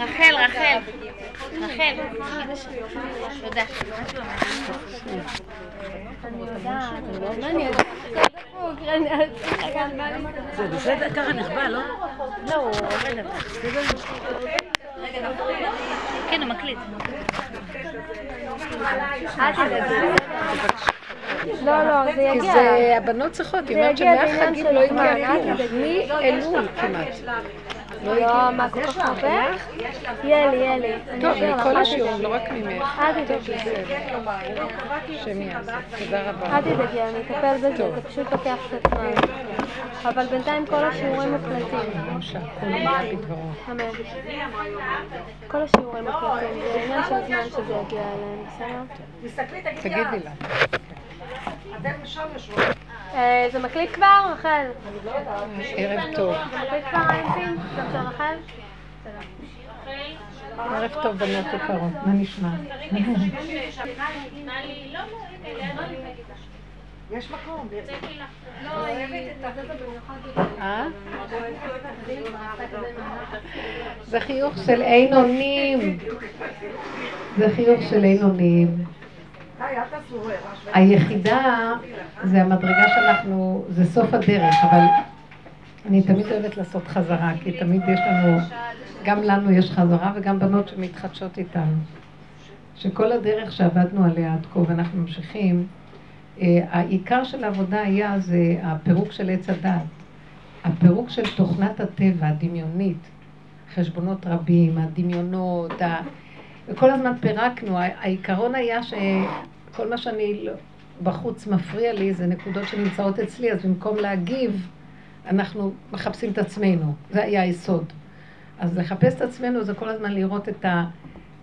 רחל, רחל. רחל. תודה. זה בסדר, ככה נחבא, לא? לא, הוא עובד. כן, הוא מקליט. לא, לא, זה כי יגיע. זה, הבנות צריכות, היא זה אומרת שמהחגים לא הגיע כלום. מאלול כמעט. לא, מה, כל כך הרבה? יהיה לי, יהיה לי. טוב, מכל אל השיעורים, לא רק ממך. אל תדאגי. תודה רבה. אל תדאגי, אני אטפל בזה. זה פשוט לוקח קצת זמן. אבל בינתיים כל השיעורים מוקלטים. אמן. כל השיעורים מוקלטים, זה עניין של זמן שזה יגיע אליהם, בסדר? תגידי לה. אה, זה מקליט כבר, רחל? ערב טוב. מקליט כבר, רחל? ערב טוב, בנות יקרות. מה נשמע? אה? זה חיוך של אין אונים. זה חיוך של אין אונים. היחידה זה המדרגה שאנחנו, זה סוף הדרך, אבל אני תמיד אוהבת לעשות חזרה, כי תמיד יש לנו, גם לנו יש חזרה וגם בנות שמתחדשות איתנו. שכל הדרך שעבדנו עליה עד כה ואנחנו ממשיכים, אה, העיקר של העבודה היה זה הפירוק של עץ הדת. הפירוק של תוכנת הטבע הדמיונית, חשבונות רבים, הדמיונות. וכל הזמן פירקנו. העיקרון היה שכל מה שאני לא- בחוץ מפריע לי זה נקודות שנמצאות אצלי, אז במקום להגיב, אנחנו מחפשים את עצמנו. זה היה היסוד. אז לחפש את עצמנו זה כל הזמן לראות את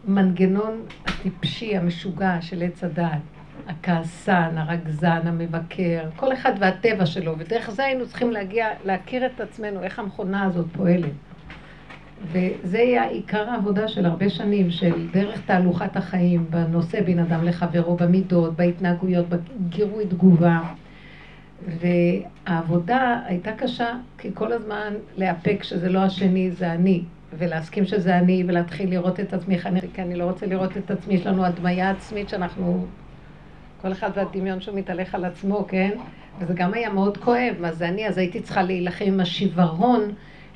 המנגנון הטיפשי, המשוגע של עץ הדעת. הכעסן, הרגזן, המבקר, כל אחד והטבע שלו, ודרך זה היינו צריכים להגיע, להכיר את עצמנו, איך המכונה הזאת פועלת. וזה היה עיקר העבודה של הרבה שנים, של דרך תהלוכת החיים, בנושא בין אדם לחברו, במידות, בהתנהגויות, בגירוי תגובה. והעבודה הייתה קשה, כי כל הזמן להיאפק שזה לא השני, זה אני, ולהסכים שזה אני, ולהתחיל לראות את עצמי, כי אני לא רוצה לראות את עצמי, יש לנו הדמיה עצמית שאנחנו, כל אחד והדמיון שהוא מתהלך על עצמו, כן? וזה גם היה מאוד כואב, מה זה אני, אז הייתי צריכה להילחם עם השיוורון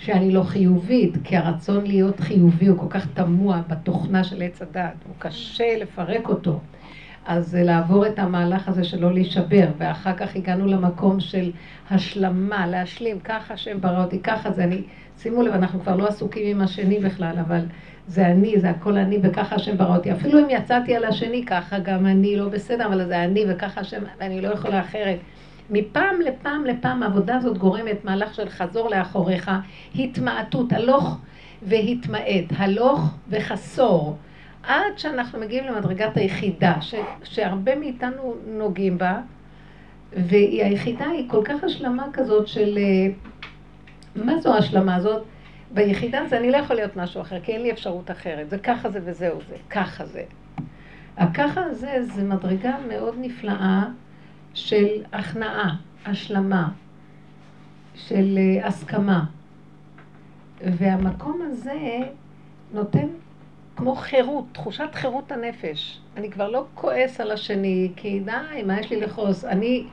שאני לא חיובית, כי הרצון להיות חיובי הוא כל כך תמוה בתוכנה של עץ הדת, הוא קשה לפרק אותו. אז לעבור את המהלך הזה של לא להישבר, ואחר כך הגענו למקום של השלמה, להשלים, ככה השם ברא אותי, ככה זה אני, שימו לב, אנחנו כבר לא עסוקים עם השני בכלל, אבל זה אני, זה הכל אני, וככה השם ברא אותי. אפילו אם יצאתי על השני, ככה גם אני לא בסדר, אבל זה אני, וככה השם, ואני לא יכולה אחרת. מפעם לפעם לפעם העבודה הזאת גורמת מהלך של חזור לאחוריך, התמעטות, הלוך והתמעט, הלוך וחסור. עד שאנחנו מגיעים למדרגת היחידה, ש, שהרבה מאיתנו נוגעים בה, והיא היחידה היא כל כך השלמה כזאת של... אה, מה זו ההשלמה הזאת? ביחידה זה אני לא יכול להיות משהו אחר, כי אין לי אפשרות אחרת. זה ככה זה וזהו זה, ככה זה. הככה הזה זה מדרגה מאוד נפלאה של הכנעה, השלמה, של אה, הסכמה. והמקום הזה נותן כמו חירות, תחושת חירות הנפש. אני כבר לא כועס על השני, כי די, מה יש לי לכעוס? אני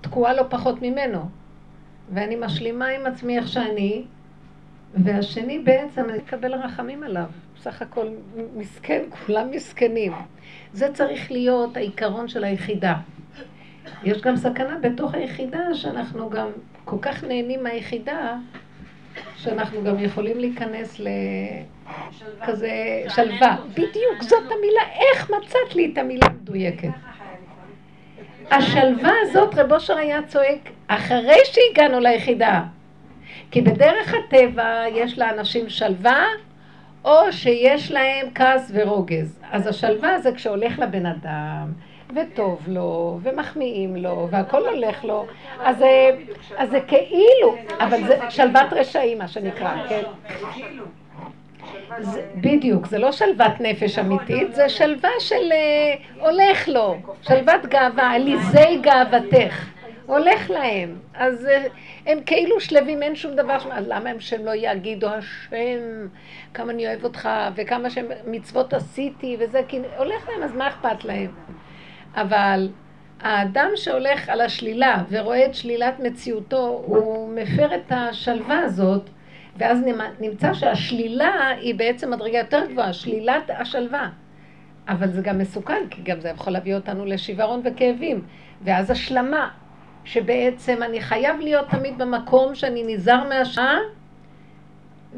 תקועה לא פחות ממנו. ואני משלימה עם עצמי איך שאני, והשני בעצם, אני אקבל רחמים עליו. בסך הכל מסכן, כולם מסכנים. זה צריך להיות העיקרון של היחידה. יש גם סכנה בתוך היחידה שאנחנו גם כל כך נהנים מהיחידה, שאנחנו גם יכולים להיכנס לכזה שלווה. בדיוק, זאת המילה, איך מצאת לי את המילה המדויקת? השלווה הזאת, רב אושר היה צועק, אחרי שהגענו ליחידה. כי בדרך הטבע יש לאנשים שלווה, או שיש להם כעס ורוגז. אז השלווה זה כשהולך לבן אדם, וטוב לו, ומחמיאים לו, והכל הולך לו, אז, זה- כאילו, אבל זה שלוות רשעים, מה שנקרא, כן? זה, בדיוק, זה לא שלוות נפש אמיתית, זה שלווה של אה, הולך לו, שלוות גאווה, עליזי גאוותך. הולך להם. אז אה, הם כאילו שלווים, אין שום דבר למה הם שהם לא יגידו, השם, כמה אני אוהב אותך, וכמה שמצוות עשיתי, וזה, כי הולך להם, אז מה אכפת להם? אבל האדם שהולך על השלילה ורואה את שלילת מציאותו, הוא מפר את השלווה הזאת, ואז נמצא שהשלילה היא בעצם מדרגה יותר גבוהה, שלילת השלווה. אבל זה גם מסוכן, כי גם זה יכול להביא אותנו לשיוורון וכאבים. ואז השלמה, שבעצם אני חייב להיות תמיד במקום שאני נזהר מהשעה,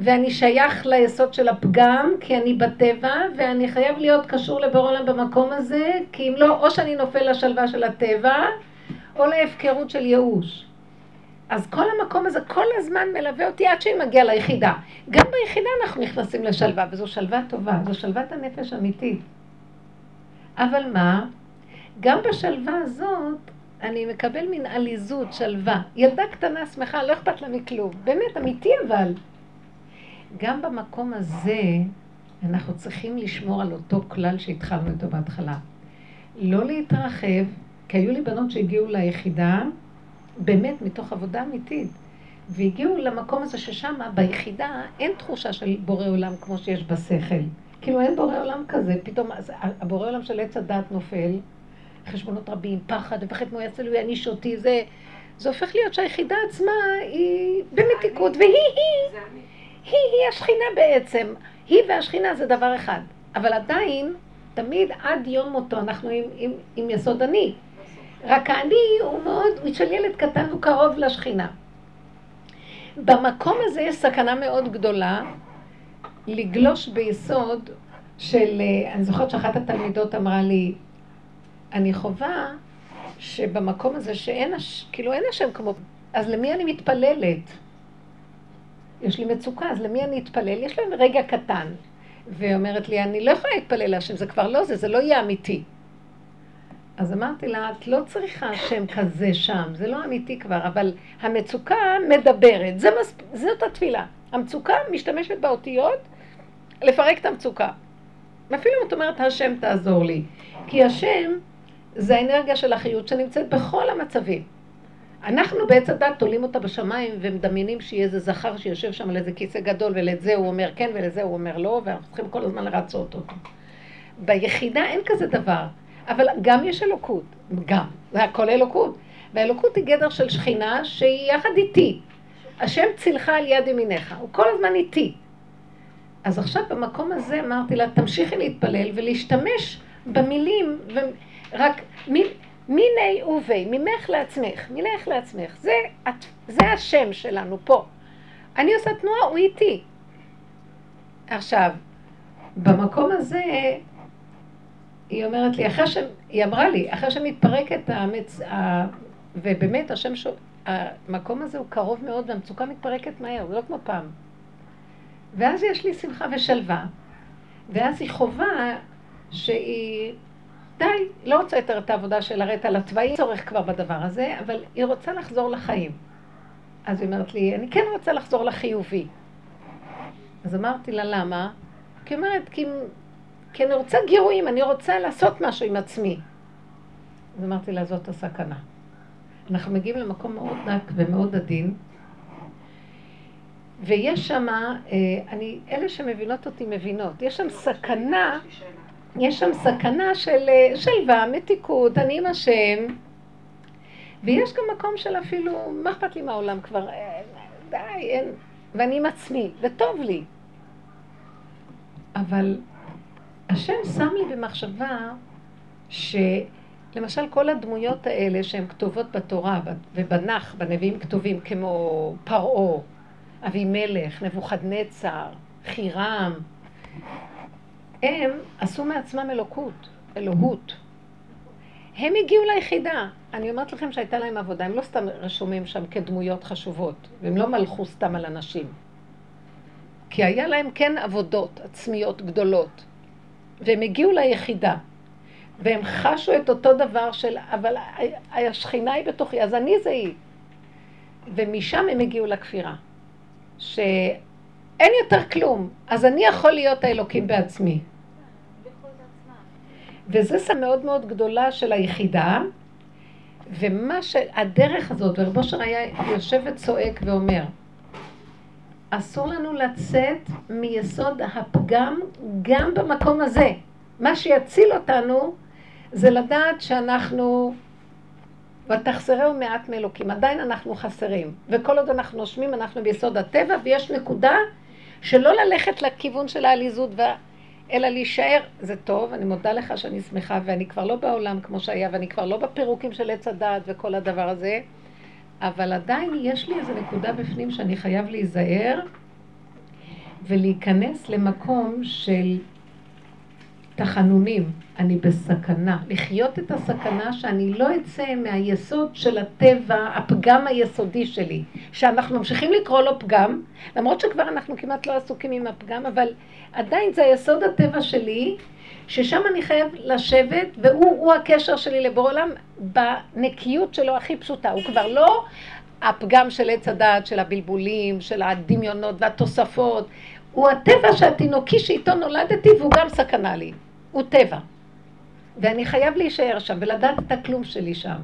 ואני שייך ליסוד של הפגם, כי אני בטבע, ואני חייב להיות קשור לבור עולם במקום הזה, כי אם לא, או שאני נופל לשלווה של הטבע, או להפקרות של ייאוש. אז כל המקום הזה כל הזמן מלווה אותי עד שאני מגיעה ליחידה. גם ביחידה אנחנו נכנסים לשלווה, וזו שלווה טובה, זו שלוות הנפש אמיתית. אבל מה? גם בשלווה הזאת אני מקבל מין עליזות, שלווה. ילדה קטנה שמחה, לא אכפת לה מכלום. באמת, אמיתי אבל. גם במקום הזה אנחנו צריכים לשמור על אותו כלל שהתחלנו איתו בהתחלה. לא להתרחב, כי היו לי בנות שהגיעו ליחידה, באמת מתוך עבודה אמיתית, והגיעו למקום הזה ששם, ביחידה, אין תחושה של בורא עולם כמו שיש בשכל. כאילו אין בורא עולם כזה, פתאום הבורא עולם של עץ הדת נופל, חשבונות רבים, פחד, ופחד מו יעשה לי, יעניש אותי, זה... זה הופך להיות שהיחידה עצמה היא במתיקות, והיא היא, היא היא השכינה בעצם. היא והשכינה זה דבר אחד. אבל עדיין, תמיד עד יום מותו אנחנו עם, עם, עם יסוד אני. רק האני הוא מאוד, הוא של ילד קטן, הוא קרוב לשכינה. במקום הזה יש סכנה מאוד גדולה, לגלוש ביסוד של, אה, אני זוכרת שאחת התלמידות אמרה לי, אני חווה שבמקום הזה שאין, כאילו אין השם כמו, אז למי אני מתפללת? יש לי מצוקה, אז למי אני אתפלל? יש להם רגע קטן. והיא אומרת לי, אני לא יכולה להתפלל להשם, זה כבר לא זה, זה לא יהיה אמיתי. אז אמרתי לה, את לא צריכה השם כזה שם, זה לא אמיתי כבר, אבל המצוקה מדברת, זה מספ... זאת התפילה. המצוקה משתמשת באותיות לפרק את המצוקה. אפילו אם את אומרת, השם תעזור לי. כי השם זה האנרגיה של החיות שנמצאת בכל המצבים. אנחנו בעץ הדת תולים אותה בשמיים ומדמיינים שיהיה איזה זכר שיושב שם על איזה כיסא גדול ולזה הוא אומר כן ולזה הוא אומר לא ואנחנו צריכים כל הזמן לרצות אותו. ביחידה אין כזה דבר, אבל גם יש אלוקות, גם, זה הכל אלוקות. והאלוקות היא גדר של שכינה שהיא יחד איתי. השם צילך על יד ימיניך, הוא כל הזמן איתי. אז עכשיו במקום הזה אמרתי לה, תמשיכי להתפלל ולהשתמש במילים, רק מיני ובי, ממך לעצמך, מלך לעצמך. זה, זה השם שלנו פה. אני עושה תנועה, הוא איתי. עכשיו, במקום הזה, היא אומרת לי, אחרי ש... היא אמרה לי, אחרי שמתפרקת המצ... ה... ובאמת השם ש... המקום הזה הוא קרוב מאוד והמצוקה מתפרקת מהר, זה לא כמו פעם. ואז יש לי שמחה ושלווה, ואז היא חובה שהיא, די, לא רוצה יותר את העבודה של לרדת על התוואים, צורך כבר בדבר הזה, אבל היא רוצה לחזור לחיים. אז היא אומרת לי, אני כן רוצה לחזור לחיובי. אז אמרתי לה, למה? כי היא אומרת, כי, כי אני רוצה גירויים, אני רוצה לעשות משהו עם עצמי. אז אמרתי לה, זאת הסכנה. אנחנו מגיעים למקום מאוד דק ומאוד עדין, ויש שם, אה, אני, אלה שמבינות אותי מבינות, יש שם סכנה, יש שם סכנה של אה, שלווה, מתיקות, אני עם השם, ויש גם מקום של אפילו, מה אכפת לי מהעולם כבר, אה, די, אין, ואני עם עצמי, וטוב לי. אבל השם שם לי במחשבה שלמשל כל הדמויות האלה שהן כתובות בתורה ובנח, בנביאים כתובים, כמו פרעה, אבימלך, נבוכדנצר, חירם, הם עשו מעצמם אלוקות, אלוהות. הם הגיעו ליחידה. אני אומרת לכם שהייתה להם עבודה, הם לא סתם רשומים שם כדמויות חשובות, והם לא מלכו סתם על אנשים. כי היה להם כן עבודות עצמיות גדולות, והם הגיעו ליחידה, והם חשו את אותו דבר של, אבל השכינה היא בתוכי, אז אני זה היא. ומשם הם הגיעו לכפירה. שאין יותר כלום, אז אני יכול להיות האלוקים בעצמי. וזו סם מאוד מאוד גדולה של היחידה, ומה שהדרך הזאת, ורב אושר היה יושב וצועק ואומר, אסור לנו לצאת מיסוד הפגם גם במקום הזה. מה שיציל אותנו זה לדעת שאנחנו, ותחסרהו מעט מאלוקים, עדיין אנחנו חסרים. וכל עוד אנחנו נושמים אנחנו ביסוד הטבע, ויש נקודה שלא ללכת לכיוון של העליזות, וה... אלא להישאר, זה טוב, אני מודה לך שאני שמחה, ואני כבר לא בעולם כמו שהיה, ואני כבר לא בפירוקים של עץ הדעת וכל הדבר הזה, אבל עדיין יש לי איזו נקודה בפנים שאני חייב להיזהר ולהיכנס למקום של תחנונים, אני בסכנה. לחיות את הסכנה שאני לא אצא מהיסוד של הטבע, הפגם היסודי שלי, שאנחנו ממשיכים לקרוא לו פגם, למרות שכבר אנחנו כמעט לא עסוקים עם הפגם, אבל עדיין זה היסוד הטבע שלי, ששם אני חייב לשבת, והוא הקשר שלי לבורא עולם בנקיות שלו הכי פשוטה. הוא כבר לא הפגם של עץ הדעת, של הבלבולים, של הדמיונות והתוספות. הוא הטבע שהתינוקי שאיתו נולדתי והוא גם סכנה לי. הוא טבע. ואני חייב להישאר שם ולדעת את הכלום שלי שם.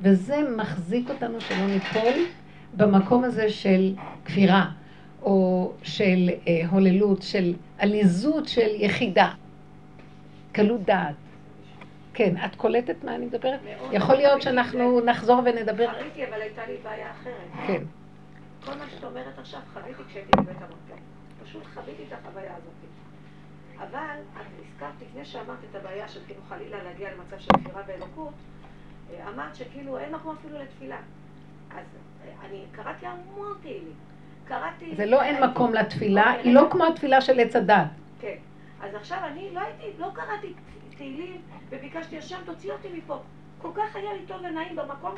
וזה מחזיק אותנו שלא ניפול במקום הזה של כפירה, או של אה, הוללות, של עליזות של יחידה. קלות דעת. כן, את קולטת מה אני מדברת? יכול להיות שאנחנו נחזור ונדבר. חריתי, אבל הייתה לי בעיה אחרת. כן. כל מה שאת אומרת עכשיו חוויתי כשהייתי בבית המרקע. פשוט חוויתי את החוויה הזאת. אבל הזכרת לפני שאמרת את הבעיה של כאילו חלילה להגיע למצב של כפירה באלוקות, אה, אמרת שכאילו אין מקום אפילו לתפילה. אז אה, אני קראתי המון תהילים. קראתי... זה לא אין מקום לתפילה, היא לא כמו התפילה של עץ הדת. כן. אז עכשיו אני לא הייתי, לא קראתי תהילים וביקשתי, השם תוציא אותי מפה. כל כך היה לי טוב ונעים במקום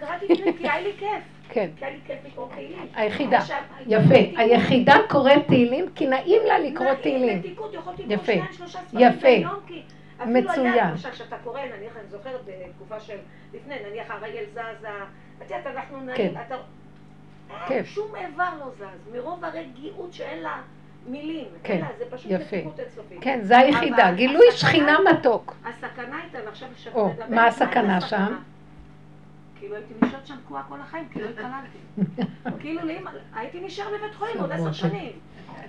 שקראתי תהילים כי היה לי כיף. כן. כי היה לי כיף לקרוא תהילים. היחידה, יפה. היחידה קוראת תהילים כי נעים לה לקרוא תהילים. יפה. יפה. כי אפילו מצוין. היה, למשל, כשאתה קורא, נניח, אני זוכרת בתקופה של לפני, נניח הרגל זזה, את יודעת, אנחנו נעים, כן. אתה... כיף. אין, שום איבר לא זז, מרוב הרגיעות שאין לה מילים. כן, לה, זה פשוט יפה. כן, זה היחידה. גילוי שכינה מתוק. הסכנה הייתה, ועכשיו שאת או, מדברת, מה הסכנה? שם? כאילו הייתי נשארת שם תקועה כל החיים, כי לא התפללתי. כאילו לאמא, הייתי נשאר בבית חולים עוד עשר שנים.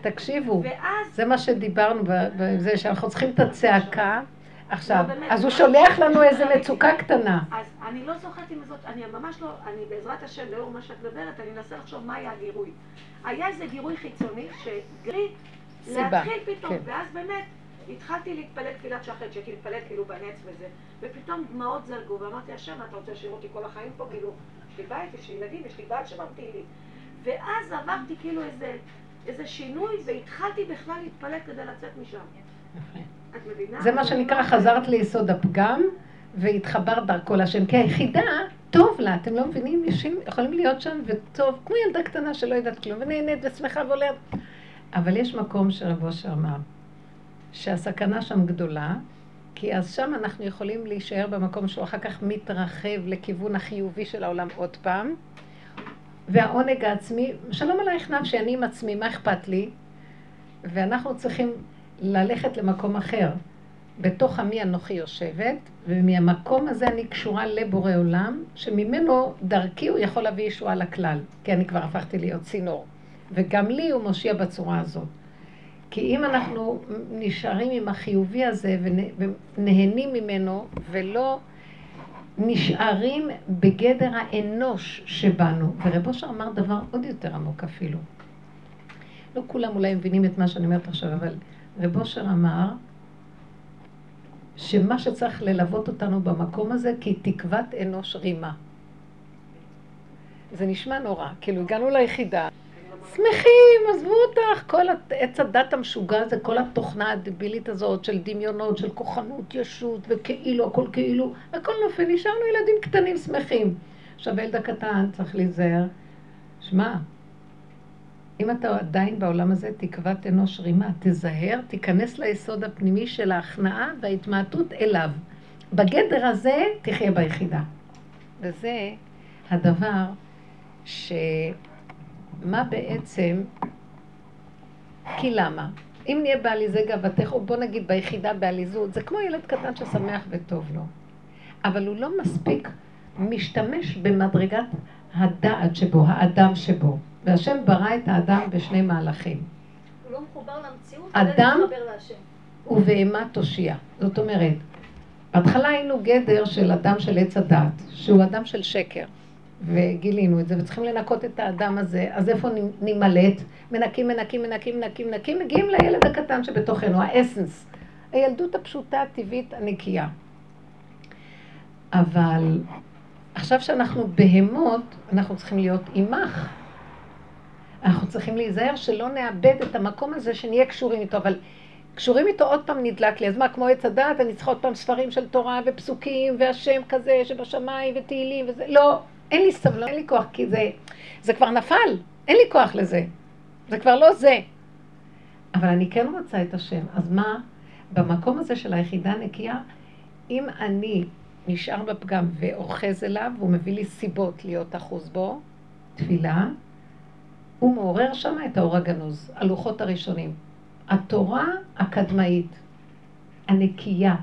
תקשיבו, זה מה שדיברנו בזה, שאנחנו צריכים את הצעקה. עכשיו, לא, באמת, אז הוא לא. שולח לנו איזה מצוקה קטנה. אז אני לא זוכרת אם זאת, אני ממש לא, אני בעזרת השם, לאור מה שאת מדברת, אני מנסה לחשוב מה היה הגירוי. היה איזה גירוי חיצוני, שגרי סיבה, להתחיל פתאום, כן. ואז באמת התחלתי להתפלל תפילת שחט, שהייתי מתפללת כאילו בנץ וזה, ופתאום דמעות זלגו, ואמרתי, השם, אתה רוצה להשאיר אותי כל החיים פה? כאילו, יש לי בית, יש לי ילדים, יש לי בעל שמרתי לי. ואז עברתי כאילו איזה, איזה שינוי, והתחלתי בכלל להתפלל כדי לצאת משם. את מבינה? זה מה שנקרא, חזרת ליסוד הפגם והתחברת דרכו להשם. כי היחידה, טוב לה, אתם לא מבינים? יושבים, יכולים להיות שם וטוב, כמו ילדה קטנה שלא יודעת כלום, ונהנית ושמחה ועולרת. אבל יש מקום שרב אושר אמר, שהסכנה שם גדולה, כי אז שם אנחנו יכולים להישאר במקום שהוא אחר כך מתרחב לכיוון החיובי של העולם עוד פעם. והעונג העצמי, שלום עלייך נפשי, אני עם עצמי, מה אכפת לי? ואנחנו צריכים ללכת למקום אחר. בתוך עמי אנוכי יושבת, ומהמקום הזה אני קשורה לבורא עולם, שממנו דרכי הוא יכול להביא ישועה לכלל, כי אני כבר הפכתי להיות צינור. וגם לי הוא מושיע בצורה הזאת. כי אם אנחנו נשארים עם החיובי הזה ונה- ונהנים ממנו, ולא נשארים בגדר האנוש שבנו, ורב אושר אמר דבר עוד יותר עמוק אפילו. לא כולם אולי מבינים את מה שאני אומרת עכשיו, אבל רב אושר אמר שמה שצריך ללוות אותנו במקום הזה, כי תקוות אנוש רימה. זה נשמע נורא, כאילו הגענו ליחידה, שמחים, עזבו אותך, כל עץ הדת המשוגע הזה, כל התוכנה הדבילית הזאת של דמיונות, של כוחנות, ישות, וכאילו, הכל כאילו, הכל נופל, נשארנו ילדים קטנים שמחים. עכשיו הילד הקטן צריך להיזהר, שמע, אם אתה עדיין בעולם הזה, תקוות אנוש רימה, תזהר, תיכנס ליסוד הפנימי של ההכנעה וההתמעטות אליו. בגדר הזה תחיה ביחידה. וזה הדבר ש... מה בעצם, כי למה? אם נהיה בעליזי גאוותך, או בוא נגיד ביחידה בעליזות, זה כמו ילד קטן ששמח וטוב לו. אבל הוא לא מספיק משתמש במדרגת הדעת שבו, האדם שבו. והשם ברא את האדם בשני מהלכים. הוא לא מחובר למציאות, אדם. ובהמה תושיע. זאת אומרת, בהתחלה היינו גדר של אדם של עץ הדעת, שהוא אדם של שקר. וגילינו את זה, וצריכים לנקות את האדם הזה, אז איפה נימלט? מנקים, מנקים, מנקים, מנקים, מנקים, מגיעים לילד הקטן שבתוכנו, האסנס. הילדות הפשוטה, הטבעית, הנקייה. אבל עכשיו שאנחנו בהמות, אנחנו צריכים להיות עמך. אנחנו צריכים להיזהר שלא נאבד את המקום הזה, שנהיה קשורים איתו, אבל קשורים איתו עוד פעם נדלק לי, אז מה, כמו עץ הדעת, אני צריכה עוד פעם ספרים של תורה ופסוקים, והשם כזה שבשמיים ותהילים וזה, לא, אין לי סבלנות, אין לי כוח, כי זה, זה כבר נפל, אין לי כוח לזה, זה כבר לא זה. אבל אני כן רוצה את השם, אז מה, במקום הזה של היחידה נקייה, אם אני נשאר בפגם ואוחז אליו, והוא מביא לי סיבות להיות אחוז בו, תפילה, הוא מעורר שם את האור הגנוז, הלוחות הראשונים. התורה הקדמאית, הנקייה,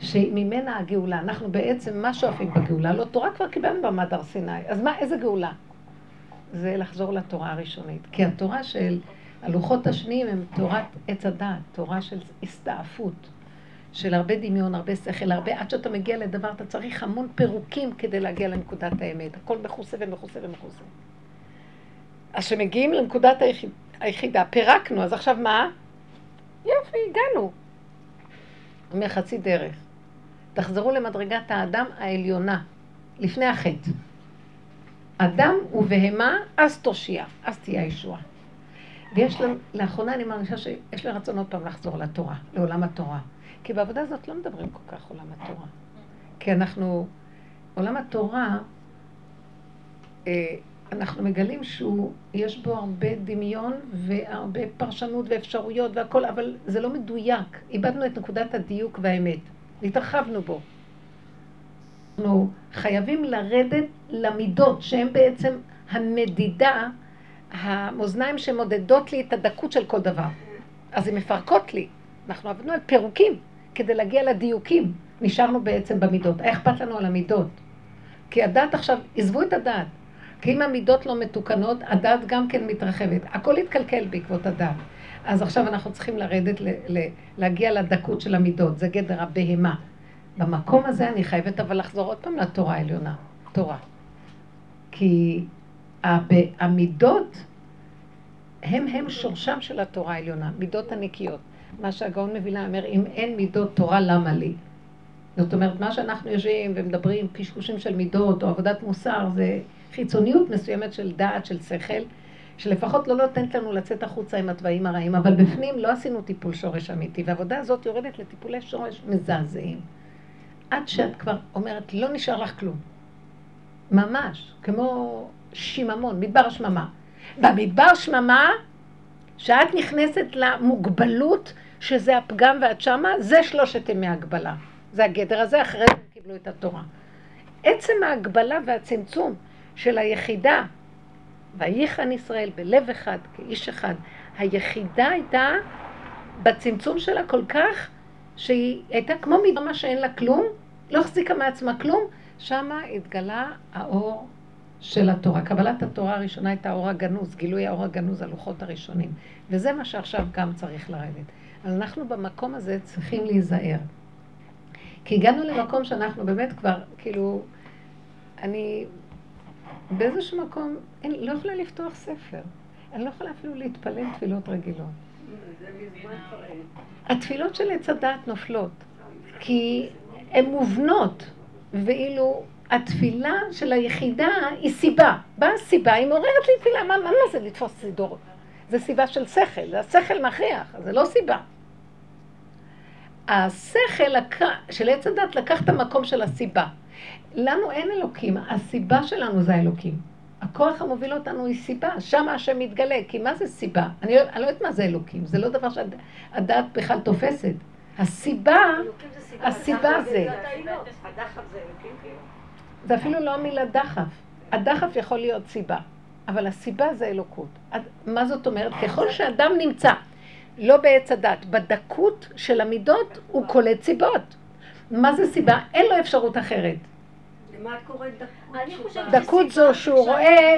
שממנה הגאולה, אנחנו בעצם מה שואפים בגאולה? לא, תורה כבר קיבלנו במד הר סיני, אז מה, איזה גאולה? זה לחזור לתורה הראשונית. כי התורה של הלוחות השניים הם תורת עץ הדעת, תורה של הסתעפות, של הרבה דמיון, הרבה שכל, הרבה, עד שאתה מגיע לדבר, אתה צריך המון פירוקים כדי להגיע לנקודת האמת. הכל מכוסה ומכוסה ומכוסה. אז כשמגיעים לנקודת היחיד, היחידה, פירקנו, אז עכשיו מה? יופי, הגענו. אומר חצי דרך. תחזרו למדרגת האדם העליונה, לפני החטא. אדם ובהמה, אז תושיע, אז תהיה הישועה. ויש לנו, לאחרונה אני מרגישה שיש לי רצון עוד פעם לחזור לתורה, לעולם התורה. כי בעבודה הזאת לא מדברים כל כך עולם התורה. כי אנחנו, עולם התורה, אה, אנחנו מגלים שהוא, יש בו הרבה דמיון והרבה פרשנות ואפשרויות והכל, אבל זה לא מדויק. איבדנו את נקודת הדיוק והאמת. התרחבנו בו. אנחנו חייבים לרדת למידות שהן בעצם המדידה, המאזניים שמודדות לי את הדקות של כל דבר. אז הן מפרקות לי. אנחנו עבדנו על פירוקים כדי להגיע לדיוקים. נשארנו בעצם במידות. היה אכפת לנו על המידות. כי הדת עכשיו, עזבו את הדת. כי אם המידות לא מתוקנות, הדת גם כן מתרחבת. הכל התקלקל בעקבות הדת. אז עכשיו אנחנו צריכים לרדת, ל, ל, להגיע לדקות של המידות, זה גדר הבהמה. במקום הזה אני חייבת אבל לחזור עוד פעם לתורה העליונה, תורה. כי המידות הם הם שורשם של התורה העליונה, מידות הנקיות. מה שהגאון מבינה אומר, אם אין מידות תורה, למה לי? זאת אומרת, מה שאנחנו יושבים ומדברים, קשקושים של מידות או עבודת מוסר, זה חיצוניות מסוימת של דעת, של שכל, שלפחות לא נותנת לנו לצאת החוצה עם התוואים הרעים, אבל בפנים לא עשינו טיפול שורש אמיתי, והעבודה הזאת יורדת לטיפולי שורש מזעזעים. עד שאת כבר אומרת, לא נשאר לך כלום. ממש, כמו שיממון, מדבר שממה. במדבר שממה, שאת נכנסת למוגבלות, שזה הפגם ואת שמה, זה שלושת ימי הגבלה. זה הגדר הזה, אחרי זה הם קיבלו את התורה. עצם ההגבלה והצמצום של היחידה, וייחן ישראל בלב אחד, כאיש אחד, היחידה הייתה בצמצום שלה כל כך, שהיא הייתה כמו מדמה שאין לה כלום, לא החזיקה מעצמה כלום, שמה התגלה האור של התורה. קבלת התורה הראשונה הייתה האור הגנוז, גילוי האור הגנוז, הלוחות הראשונים. וזה מה שעכשיו גם צריך לרדת. אז אנחנו במקום הזה צריכים להיזהר. כי הגענו למקום שאנחנו באמת כבר, כאילו, אני באיזשהו מקום, אין, לא יכולה לפתוח ספר. אני לא יכולה אפילו להתפלל תפילות רגילות. התפילות של עץ הדעת נופלות, כי הן מובנות, ואילו התפילה של היחידה היא סיבה. באה סיבה, היא מעוררת לי תפילה, מה, מה זה לתפוס סידור? זה סיבה של שכל, זה השכל מכריח, זה לא סיבה. השכל של עץ הדת לקח את המקום של הסיבה. לנו אין אלוקים, הסיבה שלנו זה האלוקים. הכוח המוביל אותנו היא סיבה, שם השם מתגלה, כי מה זה סיבה? אני, אני לא יודעת מה זה אלוקים, זה לא דבר שהדעת בכלל תופסת. הסיבה, הסיבה זה... כאילו? זה אפילו לא המילה דחף. הדחף יכול להיות סיבה, אבל הסיבה זה אלוקות. מה זאת אומרת? ככל שאדם נמצא לא בעץ הדת, בדקות של המידות הוא קולט סיבות. מה זה סיבה? אין לו אפשרות אחרת. למה את קוראת דקות? זו שהוא רואה.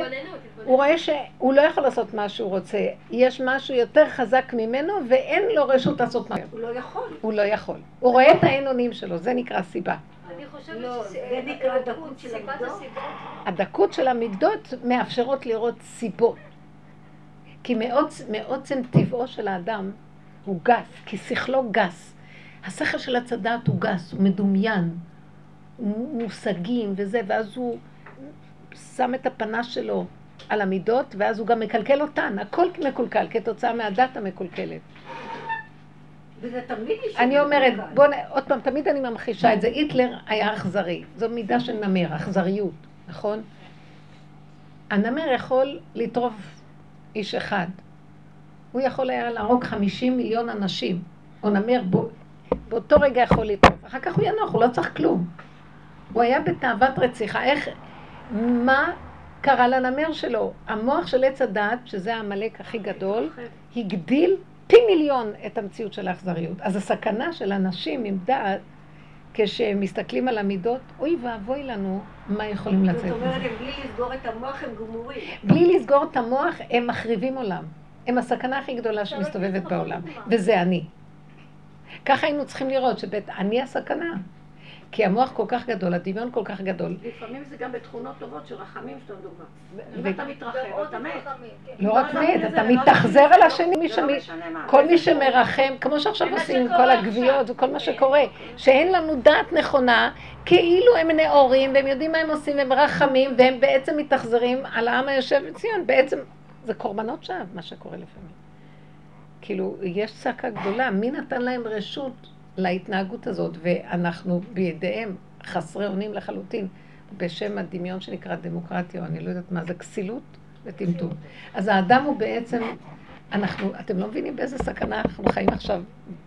הוא רואה שהוא לא יכול לעשות מה שהוא רוצה. יש משהו יותר חזק ממנו ואין לו רשות לעשות מה. הוא לא יכול. הוא לא יכול. הוא רואה את האין אונים שלו, זה נקרא סיבה. אני חושבת לא, שזה- זה נקרא דקות של המידות. הדקות של המידות מאפשרות לראות סיבות. כי מעוצ, מעוצם טבעו של האדם הוא גס, כי שכלו גס. השכל של הצדעת הוא גס, הוא מדומיין, מושגים וזה, ואז הוא שם את הפנס שלו על המידות, ואז הוא גם מקלקל אותן, הכל מקולקל כתוצאה מהדת המקולקלת. וזה תמיד יש... אני אומרת, בוא, נ- עוד פעם, תמיד אני ממחישה את זה. היטלר היה אכזרי. זו מידה של נמר, אכזריות, נכון? הנמר יכול לטרוף איש אחד. הוא יכול היה להרוג 50 מיליון אנשים. או נמר בו, באותו רגע יכול לטרוף. אחר כך הוא ינוח, הוא לא צריך כלום. הוא היה בתאוות רציחה. איך, מה קרה לנמר שלו? המוח של עץ הדת, שזה העמלק הכי גדול, הגדיל פי מיליון את המציאות של האכזריות. אז הסכנה של אנשים עם דעת, כשהם מסתכלים על המידות, אוי ואבוי לנו מה יכולים זאת לצאת אומרת, מזה. הם בלי לסגור את המוח הם גמורים. בלי לסגור את המוח, הם מחריבים עולם. הם הסכנה הכי גדולה שמסתובבת בעולם, וזה אני. ככה היינו צריכים לראות שבית אני הסכנה. כי המוח כל כך גדול, הדמיון כל כך גדול. לפעמים זה גם בתכונות טובות של רחמים, סתם דוגמה. ו- אם אתה מתרחב, אתה מת. כן. לא רק לא, מת, זה אתה לא מתאכזר על השני, מי לא שמי... כל מי שמרחם, כמו שעכשיו עושים עם כל. הגוויות וכל מה שקורה, שאין לנו דעת נכונה, כאילו הם נאורים והם יודעים מה הם עושים והם רחמים והם בעצם מתאכזרים על העם היושב בציון, בעצם זה קורבנות שווא מה שקורה לפעמים. כאילו, יש צעקה גדולה, מי נתן להם רשות להתנהגות הזאת, ואנחנו בידיהם חסרי אונים לחלוטין, בשם הדמיון שנקרא דמוקרטיה, או אני לא יודעת מה זה, כסילות וטמטום. אז האדם הוא בעצם, אנחנו, אתם לא מבינים באיזה סכנה אנחנו חיים עכשיו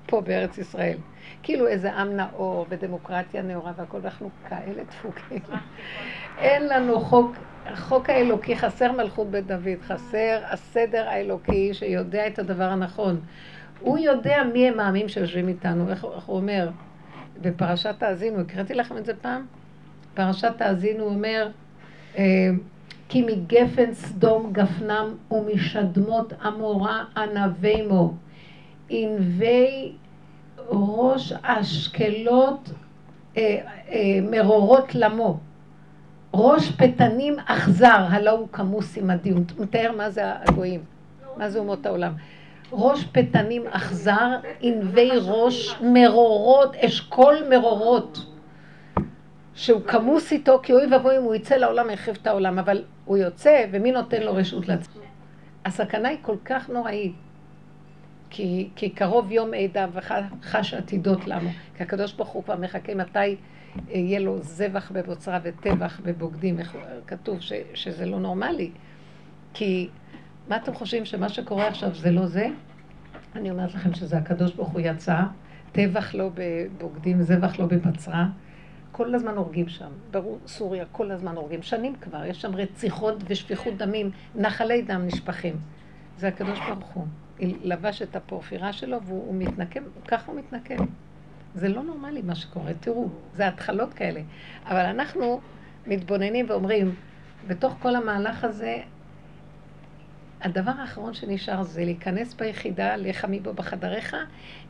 פה בארץ ישראל. כאילו איזה עם נאור ודמוקרטיה נאורה והכל, ואנחנו כאלה דפוקים. אין לנו חוק, החוק האלוקי, חסר מלכות בית דוד, חסר הסדר האלוקי שיודע את הדבר הנכון. הוא יודע מי הם העמים שיושבים איתנו, איך, איך הוא אומר? בפרשת האזינו, הקראתי לכם את זה פעם? פרשת האזינו אומר, אה, כי מגפן סדום גפנם ומשדמות עמורה ענבימו. ענבי ראש אשקלות אה, אה, מרורות למו. ראש פתנים אכזר, הלא הוא כמוס עמדי. הוא מתאר מה זה הגויים, מה זה אומות העולם. ראש פתנים אכזר, ענבי ראש מרורות, אשכול מרורות. שהוא כמוס איתו, כי אוי ואבוי אם הוא יצא לעולם ויחריב את העולם, אבל הוא יוצא, ומי נותן לו רשות לעצמו? הסכנה היא כל כך נוראית, כי, כי קרוב יום עדה וחש עתידות לנו, כי הקדוש ברוך הוא כבר מחכה מתי יהיה לו זבח בבוצרה וטבח בבוגדים, כתוב ש, שזה לא נורמלי, כי מה אתם חושבים שמה שקורה עכשיו זה לא זה? אני אומרת לכם שזה הקדוש ברוך הוא יצא, טבח לא בבוגדים, זבח לא בבצרה, כל הזמן הורגים שם, בסוריה כל הזמן הורגים, שנים כבר, יש שם רציחות ושפיכות דמים, נחלי דם נשפכים. זה הקדוש ברוך הוא. לבש את הפורפירה שלו והוא הוא מתנקם, ככה הוא מתנקם. זה לא נורמלי מה שקורה, תראו, זה התחלות כאלה. אבל אנחנו מתבוננים ואומרים, בתוך כל המהלך הזה, הדבר האחרון שנשאר זה להיכנס ביחידה, לך מבו בחדריך,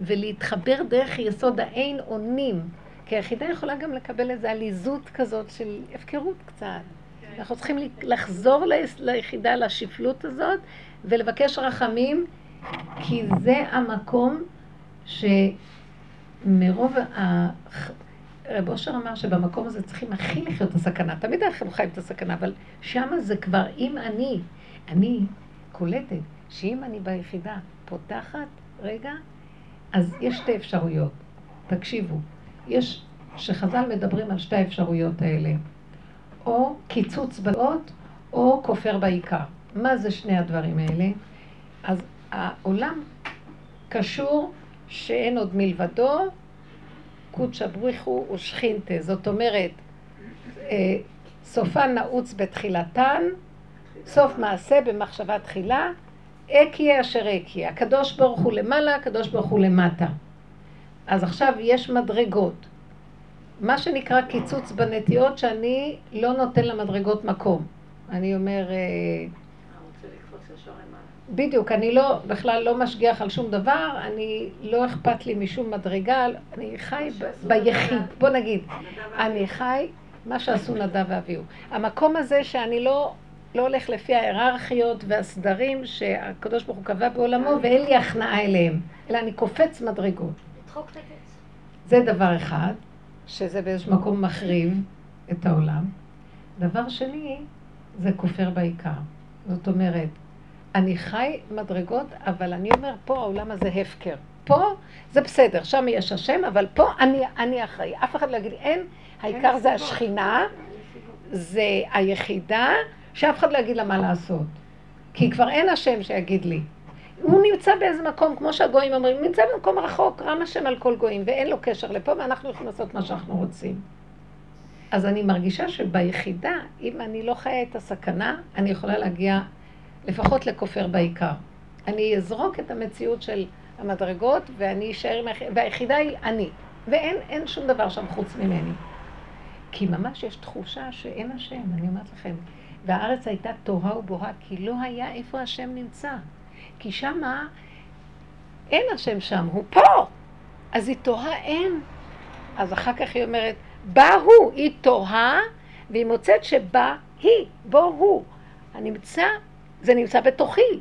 ולהתחבר דרך יסוד האין אונים. כי היחידה יכולה גם לקבל איזו עליזות כזאת של הפקרות קצת. אנחנו צריכים לחזור ליחידה, לשפלות הזאת, ולבקש רחמים, כי זה המקום שמרוב ה... רב אושר אמר שבמקום הזה צריכים הכי לחיות את הסכנה. תמיד אנחנו חיים את הסכנה, אבל שמה זה כבר, אם אני, אני קולטת שאם אני ביחידה פותחת, רגע, אז יש שתי אפשרויות. תקשיבו, יש, שחז"ל מדברים על שתי האפשרויות האלה, או קיצוץ באות, או כופר בעיקר. מה זה שני הדברים האלה? אז העולם קשור שאין עוד מלבדו, קודשא בריחו ושכינתה. זאת אומרת, אה, סופן נעוץ בתחילתן, סוף מעשה במחשבה תחילה, אקיה אשר אקיה. הקדוש ברוך הוא למעלה, הקדוש ברוך הוא למטה. אז עכשיו יש מדרגות. מה שנקרא קיצוץ בנטיות, שאני לא נותן למדרגות מקום. אני אומר, אה. בדיוק, אני לא, בכלל לא משגיח על שום דבר, אני, לא אכפת לי משום מדרגה, אני חי ביחיד, בוא נגיד, אני חי מה שעשו נדב ואביהו. המקום הזה שאני לא, לא הולך לפי ההיררכיות והסדרים שהקדוש ברוך הוא קבע בעולמו, ואין לי הכנעה אליהם, אלא אני קופץ מדרגות. זה דבר אחד, שזה באיזשהו מקום מחריב את העולם. דבר שני, זה כופר בעיקר. זאת אומרת, אני חי מדרגות, אבל אני אומר, פה העולם הזה הפקר. פה זה בסדר, שם יש השם, אבל פה אני, אני אחראי. אף אחד לא יגיד, אין, העיקר זה השכינה, זה היחידה, שאף אחד לא יגיד לה מה לעשות. כי כבר אין השם שיגיד לי. הוא נמצא באיזה מקום, כמו שהגויים אומרים, הוא נמצא במקום רחוק, רם השם על כל גויים, ואין לו קשר לפה, ואנחנו יכולים לעשות מה שאנחנו רוצים. אז אני מרגישה שביחידה, אם אני לא חיה את הסכנה, אני יכולה להגיע לפחות לכופר בעיקר. אני אזרוק את המציאות של המדרגות, ואני אשאר עם היחידה, והיחידה היא אני. ואין אין שום דבר שם חוץ ממני. כי ממש יש תחושה שאין השם, אני אומרת לכם. והארץ הייתה תוהה ובוהה, כי לא היה איפה השם נמצא. כי שמה אין השם שם, הוא פה. אז היא תוהה אין. אז אחר כך היא אומרת, בא הוא, היא תוהה, והיא מוצאת שבא היא, בו הוא. הנמצא, זה נמצא בתוכי.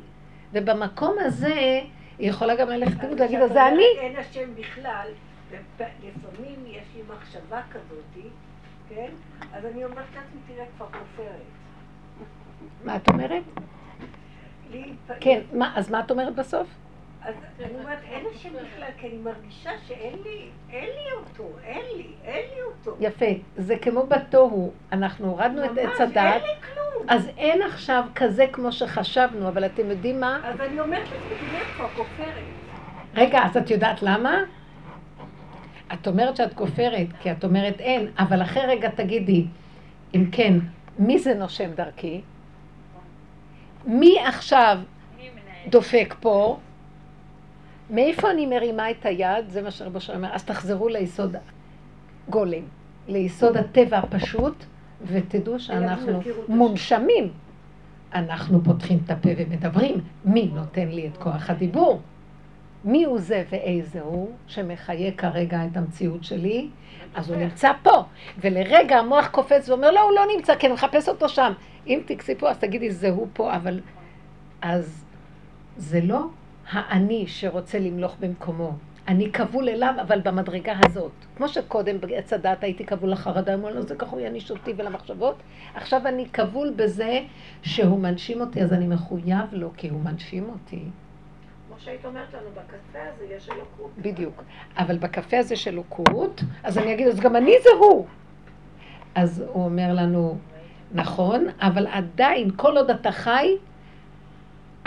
ובמקום הזה, היא יכולה גם ללכת ולהגיד, אז זה אני. אין השם בכלל, לפעמים יש לי מחשבה כזאת, כן? אז אני אומרת לעצמי, תראה, כבר כופרת. מה את אומרת? כן, מה, אז מה את אומרת בסוף? אז אני אומרת, אין השם בכלל, כי אני מרגישה שאין לי, אין לי אותו, אין לי, אין לי אותו. יפה, זה כמו בתוהו, אנחנו הורדנו את ממש, עץ הדעת, אין לי כלום. אז אין עכשיו כזה כמו שחשבנו, אבל אתם יודעים מה? אז אני אומרת לעצמי, תראה, כבר כופרת. רגע, אז את יודעת למה? את אומרת שאת כופרת, כי את אומרת אין, אבל אחרי רגע תגידי, אם כן, מי זה נושם דרכי? מי עכשיו דופק פה? מאיפה אני מרימה את היד? זה מה שרבו שלום אומר. אז תחזרו ליסוד גולם, ליסוד הטבע הפשוט, ותדעו שאנחנו. מונשמים. אנחנו פותחים את הפה ומדברים. מי נותן לי את כוח הדיבור? מי הוא זה ואיזה הוא שמחיה כרגע את המציאות שלי? אז הוא נמצא פה. ולרגע המוח קופץ ואומר, לא, הוא לא נמצא, כי אני מחפש אותו שם. אם תקסי פה, אז תגידי, זה הוא פה, אבל... אז זה לא האני שרוצה למלוך במקומו. אני כבול אליו, אבל במדרגה הזאת. כמו שקודם בעץ הדת הייתי כבול לחרדה, אמרו לו, זה ככה הוא יעניש אותי ולמחשבות. עכשיו אני כבול בזה שהוא מנשים אותי, אז אני מחויב לו, כי הוא מנשים אותי. כמו שהיית אומרת לנו, בקצה הזה יש אלוקות. בדיוק. אבל בקפה הזה של אלוקות, אז אני אגיד, אז גם אני זה הוא. אז הוא אומר לנו, נכון, אבל עדיין, כל עוד אתה חי,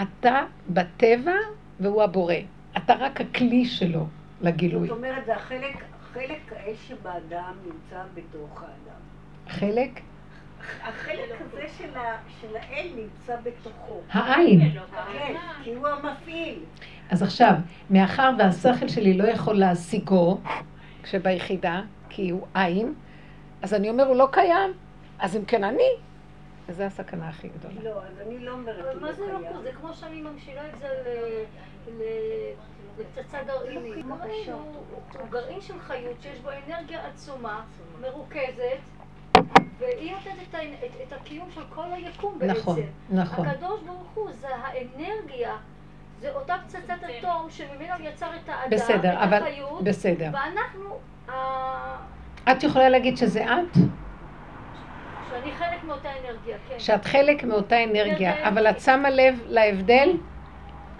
אתה בטבע והוא הבורא. אתה רק הכלי שלו לגילוי. זאת אומרת, זה החלק, חלק האש שבאדם נמצא בתוך האדם. חלק, החלק הזה של, ה, של האל נמצא בתוכו. העין. כן, כי הוא המפעיל. אז עכשיו, מאחר והשכל שלי לא יכול להשיגו, כשביחידה, כי הוא עין, אז אני אומר, הוא לא קיים. אז אם כן אני, וזו הסכנה הכי גדולה. לא, אז אני לא אומרת, אבל מה לא זה לא. פה? זה כמו שאני ממשילה את זה לפצצה גרעינית. גרעין הוא גרעין של חיות שיש בו אנרגיה עצומה, מרוכזת, והיא נותנת את ה- את- את הקיום של כל היקום בעצם. נכון, נכון. הקדוש ברוך הוא זה האנרגיה, זה אותה פצצת אטום שממנו יצר את האדם, בסדר, את אבל... החיות, בסדר. ואנחנו, את יכולה להגיד שזה את? שאני חלק מאותה אנרגיה, כן. שאת חלק מאותה אנרגיה, אבל את שמה לב להבדל?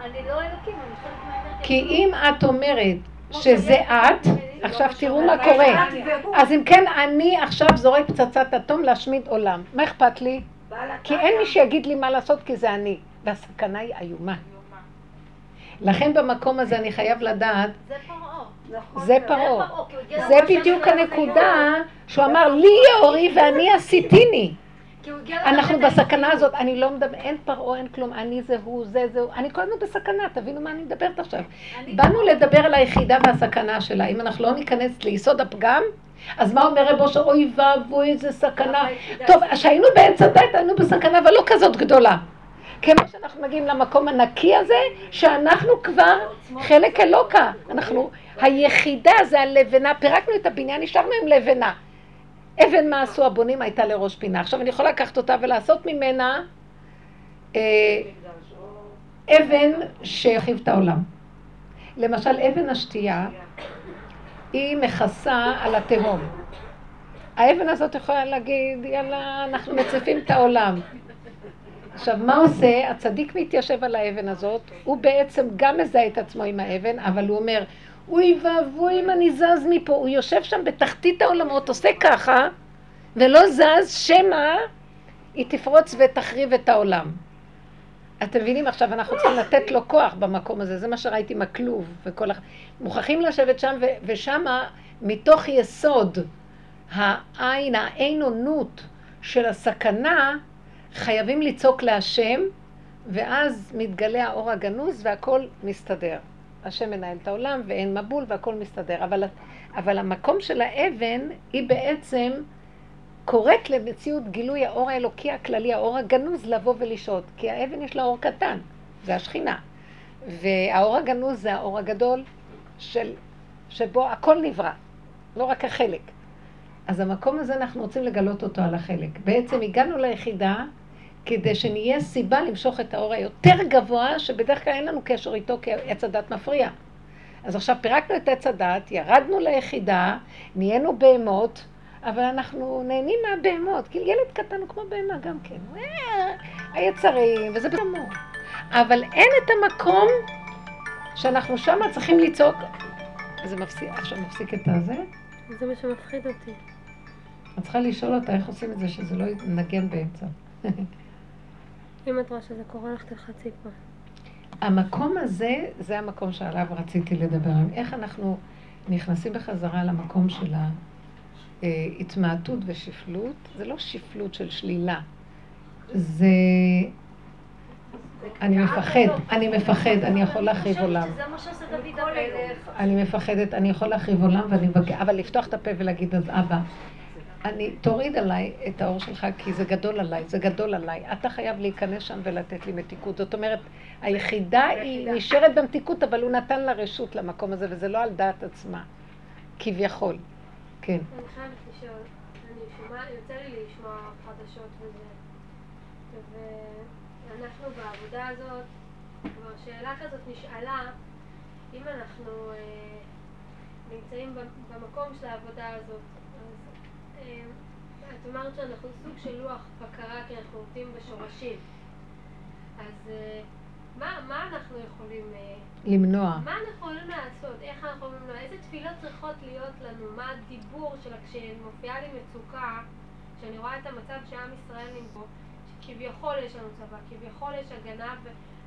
אני לא אלוקים, אני חלק מהאנרגיה. כי אם את אומרת שזה את, לא עכשיו תראו מה קורה. אז אם כן, אני עכשיו זורק פצצת אטום להשמיד עולם. מה אכפת לי? כי. אין מי שיגיד לי מה לעשות, כי זה אני. והסכנה היא איומה. לכן במקום הזה אני חייב לדעת, זה פרעה. נכון, זה פרעה. הגיע זה בדיוק הנקודה שהוא אמר, לי יאורי ואני עשיתיני. אנחנו בסכנה הזאת, אני לא מדבר, אין פרעה, אין כלום, אני זה הוא, זה זה הוא, אני כל הזמן בסכנה, תבינו מה אני מדברת עכשיו. באנו לדבר על היחידה והסכנה שלה, אם אנחנו לא ניכנס ליסוד הפגם, אז מה אומר רב אושר? אוי ואבוי, איזה סכנה. טוב, כשהיינו בעץ הדת היינו בסכנה, אבל לא כזאת גדולה. כמו שאנחנו מגיעים למקום הנקי הזה, שאנחנו כבר חלק אלוקה. אנחנו, היחידה זה הלבנה, פירקנו את הבניין, נשארנו עם לבנה. אבן מה עשו הבונים הייתה לראש פינה. עכשיו אני יכולה לקחת אותה ולעשות ממנה אה, אבן שירחיב את העולם. למשל, אבן השתייה, היא מכסה על התהום. האבן הזאת יכולה להגיד, יאללה, אנחנו מציפים את העולם. עכשיו, מה עושה? הצדיק מתיישב על האבן הזאת, הוא בעצם גם מזהה את עצמו עם האבן, אבל הוא אומר, אוי ואבוי אם אני זז מפה. הוא יושב שם בתחתית העולמות, עושה ככה, ולא זז, שמא היא תפרוץ ותחריב את העולם. אתם מבינים עכשיו, אנחנו צריכים לתת לו כוח במקום הזה, זה מה שראיתי עם הכלוב וכל ה... מוכרחים לשבת שם, ו... ושמה, מתוך יסוד העין, האין אונות של הסכנה, חייבים לצעוק להשם, ואז מתגלה האור הגנוז והכל מסתדר. השם מנהל את העולם ואין מבול והכל מסתדר. אבל, אבל המקום של האבן היא בעצם קוראת למציאות גילוי האור האלוקי הכללי, האור הגנוז, לבוא ולשהות. כי האבן יש לה אור קטן, זה השכינה. והאור הגנוז זה האור הגדול של, שבו הכל נברא, לא רק החלק. אז המקום הזה אנחנו רוצים לגלות אותו על החלק. בעצם הגענו ליחידה כדי שנהיה סיבה למשוך את האור היותר גבוה, שבדרך כלל אין לנו קשר איתו כי עץ הדת מפריע. אז עכשיו פירקנו את עץ הדת, ירדנו ליחידה, נהיינו בהמות, אבל אנחנו נהנים מהבהמות, כי ילד קטן הוא כמו בהמה גם כן. אה, היצרים, וזה בסדר. אבל אין את המקום שאנחנו שם צריכים לצעוק. זה מפסיק, עכשיו מפסיק את הזה? זה מה שמפחיד אותי. את צריכה לשאול אותה איך עושים את זה שזה לא ינגן באמצע. אם את רואה שזה קורה לך, תלחצי פה. המקום הזה, זה המקום שעליו רציתי לדבר. איך אנחנו נכנסים בחזרה למקום של ההתמעטות ושפלות. זה לא שפלות של שלילה. זה... אני מפחד, אני מפחד, אני יכול להחריב עולם. אני מפחדת, אני יכול להחריב עולם אבל לפתוח את הפה ולהגיד, אז אבא, אני, תוריד עליי את האור שלך, כי זה גדול עליי, זה גדול עליי. אתה חייב להיכנס שם ולתת לי מתיקות. זאת אומרת, היחידה היא נשארת במתיקות, אבל הוא נתן לה רשות למקום הזה, וזה לא על דעת עצמה, כביכול. כן. אני חייבת לשאול, אני שומעת, יוצא לי לשמוע חדשות וזה, ואנחנו בעבודה הזאת, כבר שאלה כזאת נשאלה, אם אנחנו אה, נמצאים במקום של העבודה הזאת, אז את אמרת שאנחנו סוג של לוח בקרה כי אנחנו עובדים בשורשים. אז אה, מה, מה אנחנו יכולים... אה, למנוע. מה אנחנו יכולים לעשות? איך אנחנו יכולים למנוע? איזה תפילות צריכות להיות לנו? מה הדיבור של כשמופיעה לי מצוקה, כשאני רואה את המצב שעם ישראל נמצא, שכביכול יש לנו צבא, כביכול יש הגנה,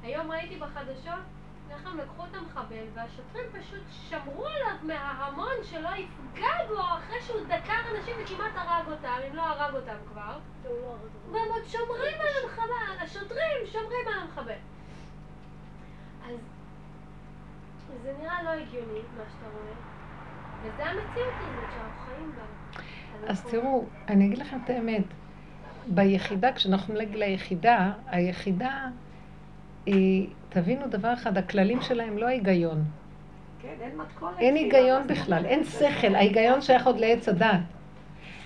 והיום ראיתי בחדשות איך הם לקחו את המחבל, והשוטרים פשוט שמרו עליו מההמון שלא יפגע בו אחרי שהוא דקר אנשים וכמעט הרג אותם, אם לא הרג אותם כבר. והם עוד שומרים על המחבל, השוטרים שומרים על המחבל. אז זה נראה לא הגיוני, מה שאתה רואה, וזה המציאות הזאת שאנחנו חיים בה. אז תראו, אני אגיד לכם את האמת. ביחידה, כשאנחנו נגיע ליחידה, היחידה תבינו דבר אחד, הכללים שלה הם לא ההיגיון. כן, אין מתכונת. אין היגיון בכלל, אין שכל, ההיגיון שייך עוד לעץ הדת.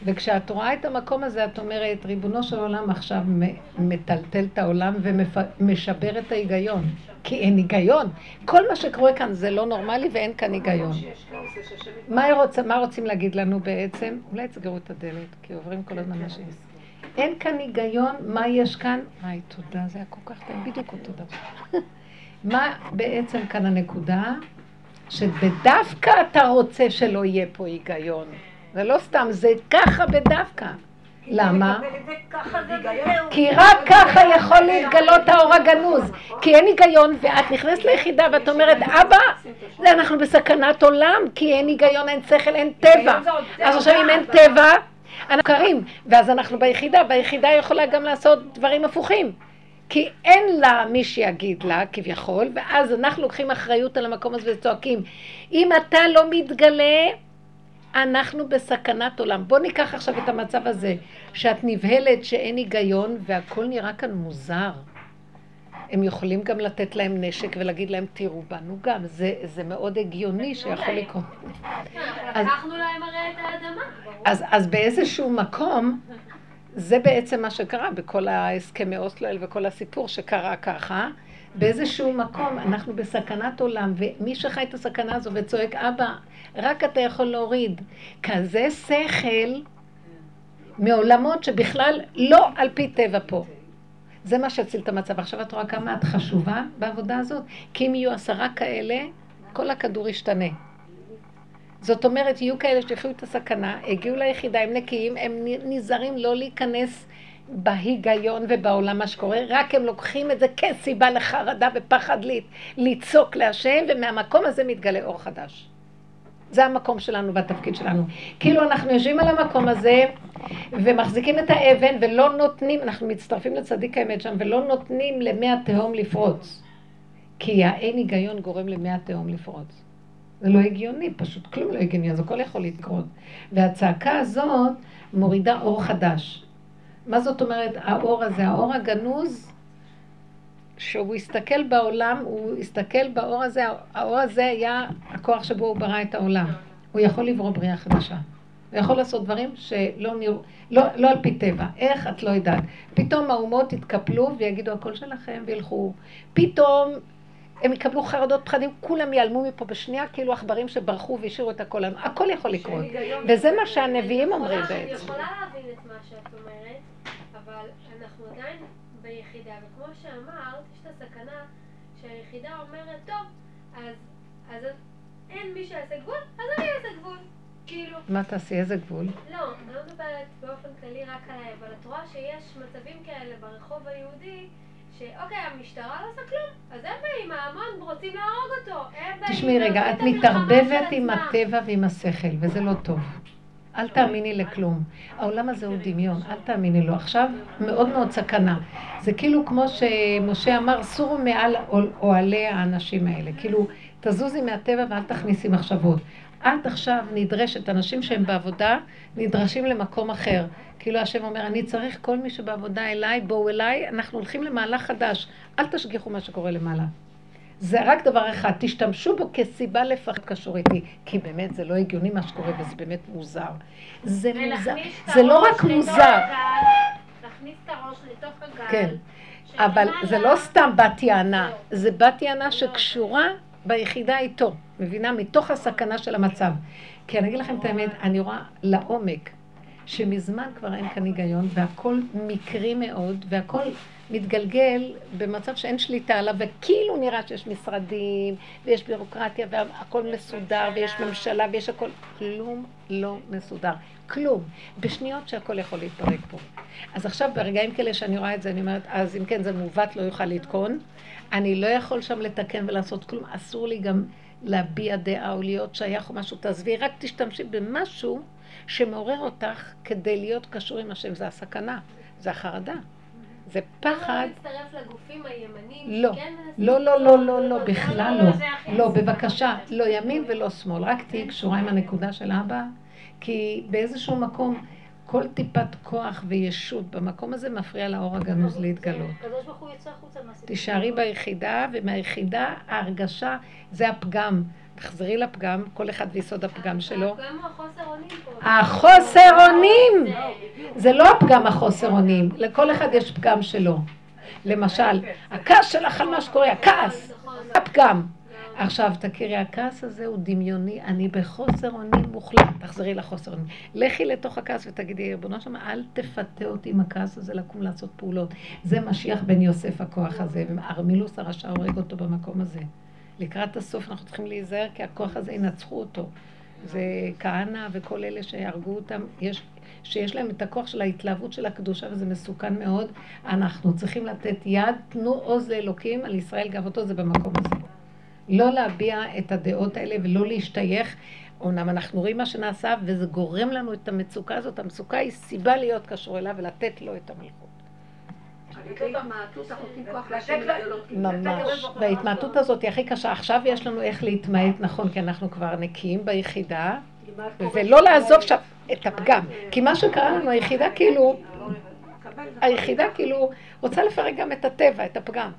וכשאת רואה את המקום הזה, את אומרת, ריבונו של עולם עכשיו מטלטל את העולם ומשבר את ההיגיון. כי אין היגיון. כל מה שקורה כאן זה לא נורמלי ואין כאן היגיון. מה, רוצ, מה רוצים להגיד לנו בעצם? אולי תסגרו את הדלת, כי עוברים כל הזמן אנשים. אין כאן היגיון, מה יש כאן? היי, תודה, זה היה כל כך טעים, בדיוק אותו דבר. מה בעצם כאן הנקודה? שבדווקא אתה רוצה שלא יהיה פה היגיון. זה לא סתם, זה ככה בדווקא. למה? כי רק ככה יכול להתגלות האור הגנוז. כי אין היגיון, ואת נכנסת ליחידה ואת אומרת, אבא, אנחנו בסכנת עולם, כי אין היגיון, אין שכל, אין טבע. אז עכשיו אם אין טבע, אנחנו קרים, ואז אנחנו ביחידה, והיחידה יכולה גם לעשות דברים הפוכים. כי אין לה מי שיגיד לה, כביכול, ואז אנחנו לוקחים אחריות על המקום הזה וצועקים, אם אתה לא מתגלה, אנחנו בסכנת עולם. בוא ניקח עכשיו את המצב הזה, שאת נבהלת שאין היגיון והכל נראה כאן מוזר. הם יכולים גם לתת להם נשק ולהגיד להם, תראו בנו גם. זה, זה מאוד הגיוני שיכול לקרות. אז- לקחנו להם הרי את האדמה. אז, אז באיזשהו מקום, זה בעצם מה שקרה בכל ההסכמי אוסלו האלה וכל הסיפור שקרה ככה. באיזשהו מקום אנחנו בסכנת עולם, ומי שחי את הסכנה הזו וצועק, אבא, רק אתה יכול להוריד. כזה שכל מעולמות שבכלל לא על פי טבע פה. זה מה שהציל את המצב. עכשיו את רואה כמה את חשובה בעבודה הזאת? כי אם יהיו עשרה כאלה, כל הכדור ישתנה. זאת אומרת, יהיו כאלה שיחיו את הסכנה, הגיעו ליחידה, הם נקיים, הם נזהרים לא להיכנס בהיגיון ובעולם מה שקורה, רק הם לוקחים את זה כסיבה לחרדה ופחד לצעוק להשם, ומהמקום הזה מתגלה אור חדש. זה המקום שלנו והתפקיד שלנו. כאילו אנחנו יושבים על המקום הזה ומחזיקים את האבן ולא נותנים, אנחנו מצטרפים לצדיק האמת שם, ולא נותנים למי התהום לפרוץ. כי האין היגיון גורם למי התהום לפרוץ. זה לא הגיוני, פשוט כלום לא הגיוני, אז הכל יכול לקרות. והצעקה הזאת מורידה אור חדש. מה זאת אומרת האור הזה? האור הגנוז, שהוא הסתכל בעולם, הוא הסתכל באור הזה, האור הזה היה הכוח שבו הוא ברא את העולם. הוא יכול לברוא בריאה חדשה. הוא יכול לעשות דברים שלא נראו, לא, לא על פי טבע. איך? את לא יודעת. פתאום האומות יתקפלו ויגידו הכל שלכם וילכו. פתאום הם יקבלו חרדות, פחדים, כולם ייעלמו מפה בשנייה, כאילו עכברים שברחו והשאירו את הכל. הכל יכול לקרות. וזה מה שהנביאים אומרים אני בעצם. יכולה להבין את מה שאת אומרת, אבל אנחנו עדיין ביחידה, וכמו שאמרת, יש את הסכנה שהיחידה אומרת, טוב, אז, אז אין מי שיעשה גבול, אז אני אעשה גבול. כאילו, מה תעשי? איזה גבול? לא, אני לא מדברת באופן כללי רק עליי, אבל את רואה שיש מצבים כאלה ברחוב היהודי, שאוקיי, המשטרה לא עושה כלום, אז הם באים, ההמון רוצים להרוג אותו. תשמעי רגע, את מתערבבת עם. הטבע ועם השכל, וזה לא טוב. אל תאמיני לכלום. העולם הזה הוא דמיון, אל תאמיני לו. עכשיו, מאוד מאוד סכנה. זה כאילו כמו שמשה אמר, סורו מעל אוה- אוהלי האנשים האלה. כאילו, תזוזי מהטבע ואל תכניסי מחשבות. את עכשיו נדרשת, אנשים שהם בעבודה, נדרשים למקום אחר. כאילו השם אומר, אני צריך כל מי שבעבודה אליי, בואו אליי, אנחנו הולכים למהלך חדש. אל תשגיחו מה שקורה למעלה. זה רק דבר אחד, תשתמשו בו כסיבה לפחד קשור איתי, כי באמת זה לא הגיוני מה שקורה וזה באמת מוזר. זה מוזר, זה לא רק מוזר, להכניס את הראש לתוך הגל. כן, אבל זה לא סתם בת יענה, זה בת יענה שקשורה ביחידה איתו, מבינה? מתוך הסכנה של המצב. כי אני אגיד לכם את האמת, אני רואה לעומק, שמזמן כבר אין כאן היגיון, והכל מקרי מאוד, והכל מתגלגל במצב שאין שליטה עליו, וכאילו נראה שיש משרדים, ויש בירוקרטיה, והכל מסודר, ויש ממשלה, ויש הכל, כלום לא מסודר. כלום. בשניות שהכל יכול להתפרק פה. אז עכשיו, ברגעים כאלה שאני רואה את זה, אני אומרת, אז אם כן זה מעוות, לא יוכל לתקון. אני לא יכול שם לתקן ולעשות כלום. אסור לי גם להביע דעה או להיות שייך או משהו. תעזבי, רק תשתמשי במשהו שמעורר אותך כדי להיות קשור עם השם. זה הסכנה, זה החרדה. זה לא פחד. להצטרף לגופים הימניים, לא, מנסים לא, לא, לא, לא, לא, לעשות בכלל לא, לא. לא. בבקשה, לא ימין ולא שמאל, רק תהיי קשורה עם הנקודה של אבא, כי באיזשהו מקום, כל טיפת כוח וישות במקום הזה מפריע לאור הגנוז להתגלות. מהסיפור. תישארי ביחידה, ומהיחידה ההרגשה זה הפגם. תחזרי לפגם, כל אחד ויסוד הפגם שלו. גם החוסר אונים פה. החוסר אונים! זה לא הפגם החוסר אונים, לכל אחד יש פגם שלו. למשל, הכעס שלך על מה שקורה, הכעס, נכון, הפגם. עכשיו, תכירי, הכעס הזה הוא דמיוני, אני בחוסר אונים מוחלט. תחזרי לחוסר אונים. לכי לתוך הכעס ותגידי, ריבונו שם, אל תפתה אותי עם הכעס הזה לקום לעשות פעולות. זה משיח בן יוסף הכוח הזה, וארמילוס הרשע הורג אותו במקום הזה. לקראת הסוף אנחנו צריכים להיזהר, כי הכוח הזה ינצחו אותו. זה כהנא וכל אלה שהרגו אותם, יש, שיש להם את הכוח של ההתלהבות של הקדושה, וזה מסוכן מאוד. אנחנו צריכים לתת יד, תנו עוז לאלוקים, על ישראל גאוותו זה במקום הזה. לא להביע את הדעות האלה ולא להשתייך. אומנם אנחנו רואים מה שנעשה, וזה גורם לנו את המצוקה הזאת. המצוקה היא סיבה להיות קשור אליו ולתת לו את המלכות. על ידי התמעטות אנחנו נותנים כוח להשם להתגלות. ממש. וההתמעטות הזאת היא הכי קשה. עכשיו יש לנו איך להתמעט נכון, כי אנחנו כבר נקיים ביחידה? ולא לעזוב שם את הפגם. כי מה שקרה לנו, היחידה כאילו, היחידה כאילו רוצה לפרק גם את הטבע, את הפגם.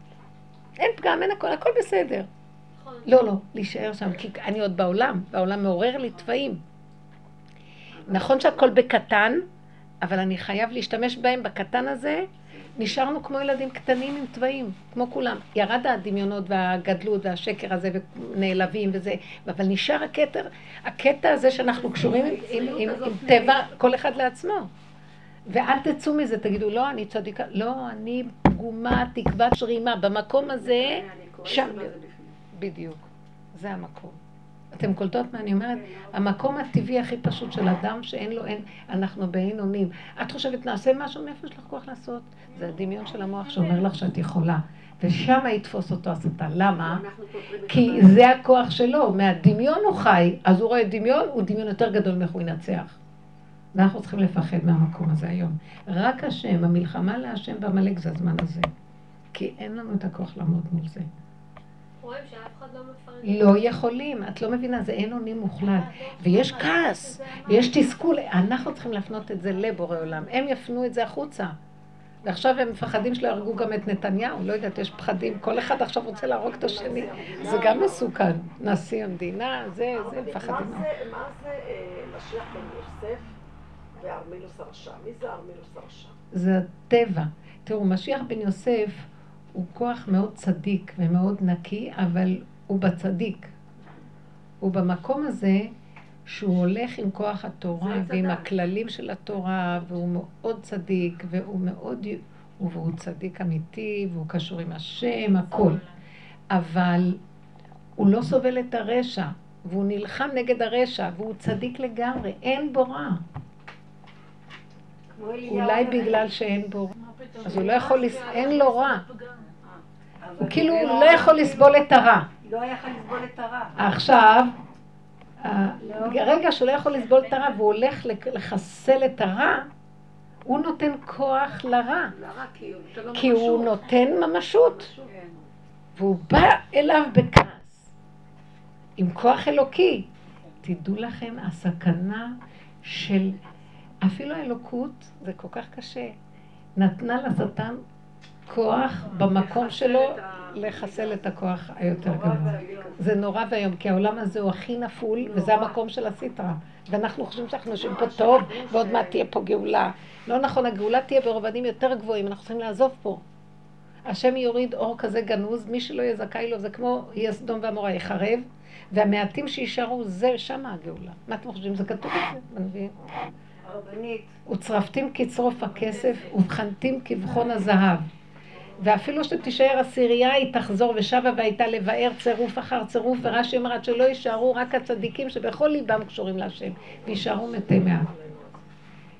אין פגם, אין הכל, הכל בסדר. נכון. לא, לא, להישאר שם, כי אני עוד בעולם, והעולם מעורר לי תוואים. נכון שהכל בקטן, אבל אני חייב להשתמש בהם בקטן הזה. נשארנו כמו ילדים קטנים עם תוואים, כמו כולם. ירד הדמיונות והגדלות והשקר הזה ונעלבים וזה, אבל נשאר הקטע, הקטע הזה שאנחנו קשורים עם, עם, עם, עם טבע, כל אחד לעצמו. ואל תצאו מזה, תגידו, לא, אני צדיקה, לא, אני פגומה, תקוות שרימה. במקום הזה, שם, בדיוק, זה המקום. אתם קולטות מה אני אומרת? המקום הטבעי הכי פשוט של אדם שאין לו, אין, אנחנו באין אונים. את חושבת, נעשה משהו, מאיפה יש לך כוח לעשות? זה הדמיון של המוח שאומר לך שאת יכולה. ושם יתפוס אותו השטן. למה? כי. זה הכוח שלו, מהדמיון הוא חי, אז הוא רואה דמיון, הוא דמיון יותר גדול מאיך הוא ינצח. ואנחנו צריכים לפחד מהמקום הזה היום. רק השם, המלחמה להשם בעמלק זה הזמן הזה. כי אין לנו את הכוח לעמוד מול זה. רואים שאף אחד לא מפרק. לא יכולים, את לא מבינה, זה אין אונים מוחלט. ויש כעס, ויש תסכול, אנחנו צריכים להפנות את זה לבורא עולם. הם יפנו את זה החוצה. ועכשיו הם מפחדים שלא יהרגו גם את נתניהו, לא יודעת, יש פחדים, כל אחד עכשיו רוצה להרוג את השני, זה גם מסוכן. נשיא המדינה, זה, זה, מפחדים. מה זה, מה זה אה, משיח בן יוסף וארמילוס הרשע? מי זה ארמילוס הרשע? זה הטבע. תראו, משיח בן יוסף הוא כוח מאוד צדיק ומאוד נקי, אבל הוא בצדיק. הוא במקום הזה שהוא הולך עם כוח התורה ועם צדק. הכללים של התורה, והוא מאוד צדיק, והוא מאוד... והוא צדיק אמיתי, והוא קשור עם השם, הכל. אבל הוא לא סובל את הרשע, והוא נלחם נגד הרשע, והוא צדיק לגמרי, אין בו רע. אולי. בגלל שאין בו, אז הוא לא יכול, אין לו רע. הוא כאילו לא יכול לסבול את הרע. לא יכול לסבול את הרע. עכשיו, ברגע שהוא לא יכול לסבול את הרע והוא הולך לחסל את הרע, הוא נותן כוח לרע, כי הוא ממשות. נותן ממשות, כן. והוא בא אליו בכעס, עם כוח אלוקי. תדעו לכם, הסכנה של אפילו האלוקות, זה כל כך קשה, נתנה לשטן כוח במקום שלו לחסל את הכוח היותר גבוה. זה נורא ואיום, כי העולם הזה הוא הכי נפול, וזה המקום של הסטרה. ואנחנו חושבים שאנחנו יושבים פה טוב, ועוד מעט תהיה פה גאולה. לא נכון, הגאולה תהיה ברובדים יותר גבוהים, אנחנו צריכים לעזוב פה. השם יוריד אור כזה גנוז, מי שלא יהיה זכאי לו, זה כמו יהיה סדום ועמורה יחרב, והמעטים שיישארו, זה שם הגאולה. מה אתם חושבים? זה כתוב את זה בנביאים. הרבנית, וצרפתים כצרוף הכסף, ובחנתים כבחון הזהב. ואפילו שתישאר עשירייה, היא תחזור ושבה והייתה לבאר צירוף אחר צירוף, ורש"י אומר עד שלא יישארו רק הצדיקים שבכל ליבם קשורים להשם, ויישארו מתי מעט.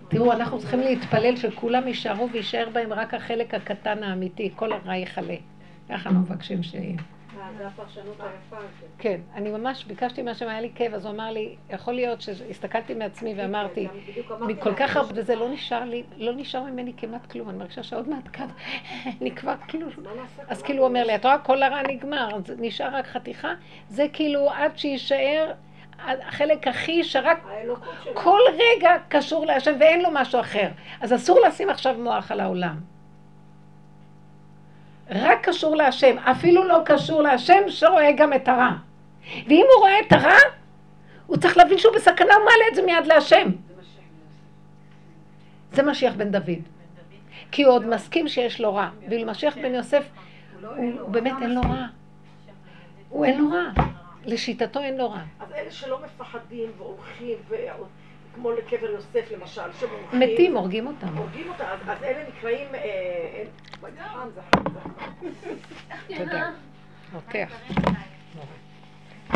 תראו, אנחנו צריכים להתפלל שכולם יישארו ויישאר בהם רק החלק הקטן האמיתי, כל הרע יכלה. ככה אנחנו מבקשים שיהיה. אה, זה הפרשנות היפה הזאת. כן, אני ממש ביקשתי מהשם, היה לי כאב, אז הוא אמר לי, יכול להיות שהסתכלתי מעצמי ואמרתי, גם בדיוק אמרתי מכל כך הרבה, וזה לא נשאר לי, לא נשאר ממני כמעט כלום, אני מרגישה שעוד מעט כאן, אני כבר כאילו? אז כאילו הוא אומר לי, את רואה, כל הרע נגמר, נשאר רק חתיכה, זה כאילו עד שיישאר החלק הכי שרק. כל רגע קשור להשם ואין לו משהו אחר. אז אסור לשים עכשיו מוח על העולם. רק קשור להשם, אפילו לא קשור להשם שרואה גם את הרע. ואם הוא רואה את הרע, הוא צריך להבין שהוא בסכנה, הוא מעלה את זה מיד להשם. זה משיח בן דוד. כי הוא עוד מסכים שיש לו רע. ואילו משיח בן יוסף, הוא באמת אין לו רע. הוא אין לו רע. לשיטתו אין לו רע. אז אלה שלא מפחדים והולכים, כמו לקבר יוסף למשל, שהולכים... מתים, הורגים אותם. הורגים אותם, אז, אלה נקראים... אה, אה, חם. תודה. רותח.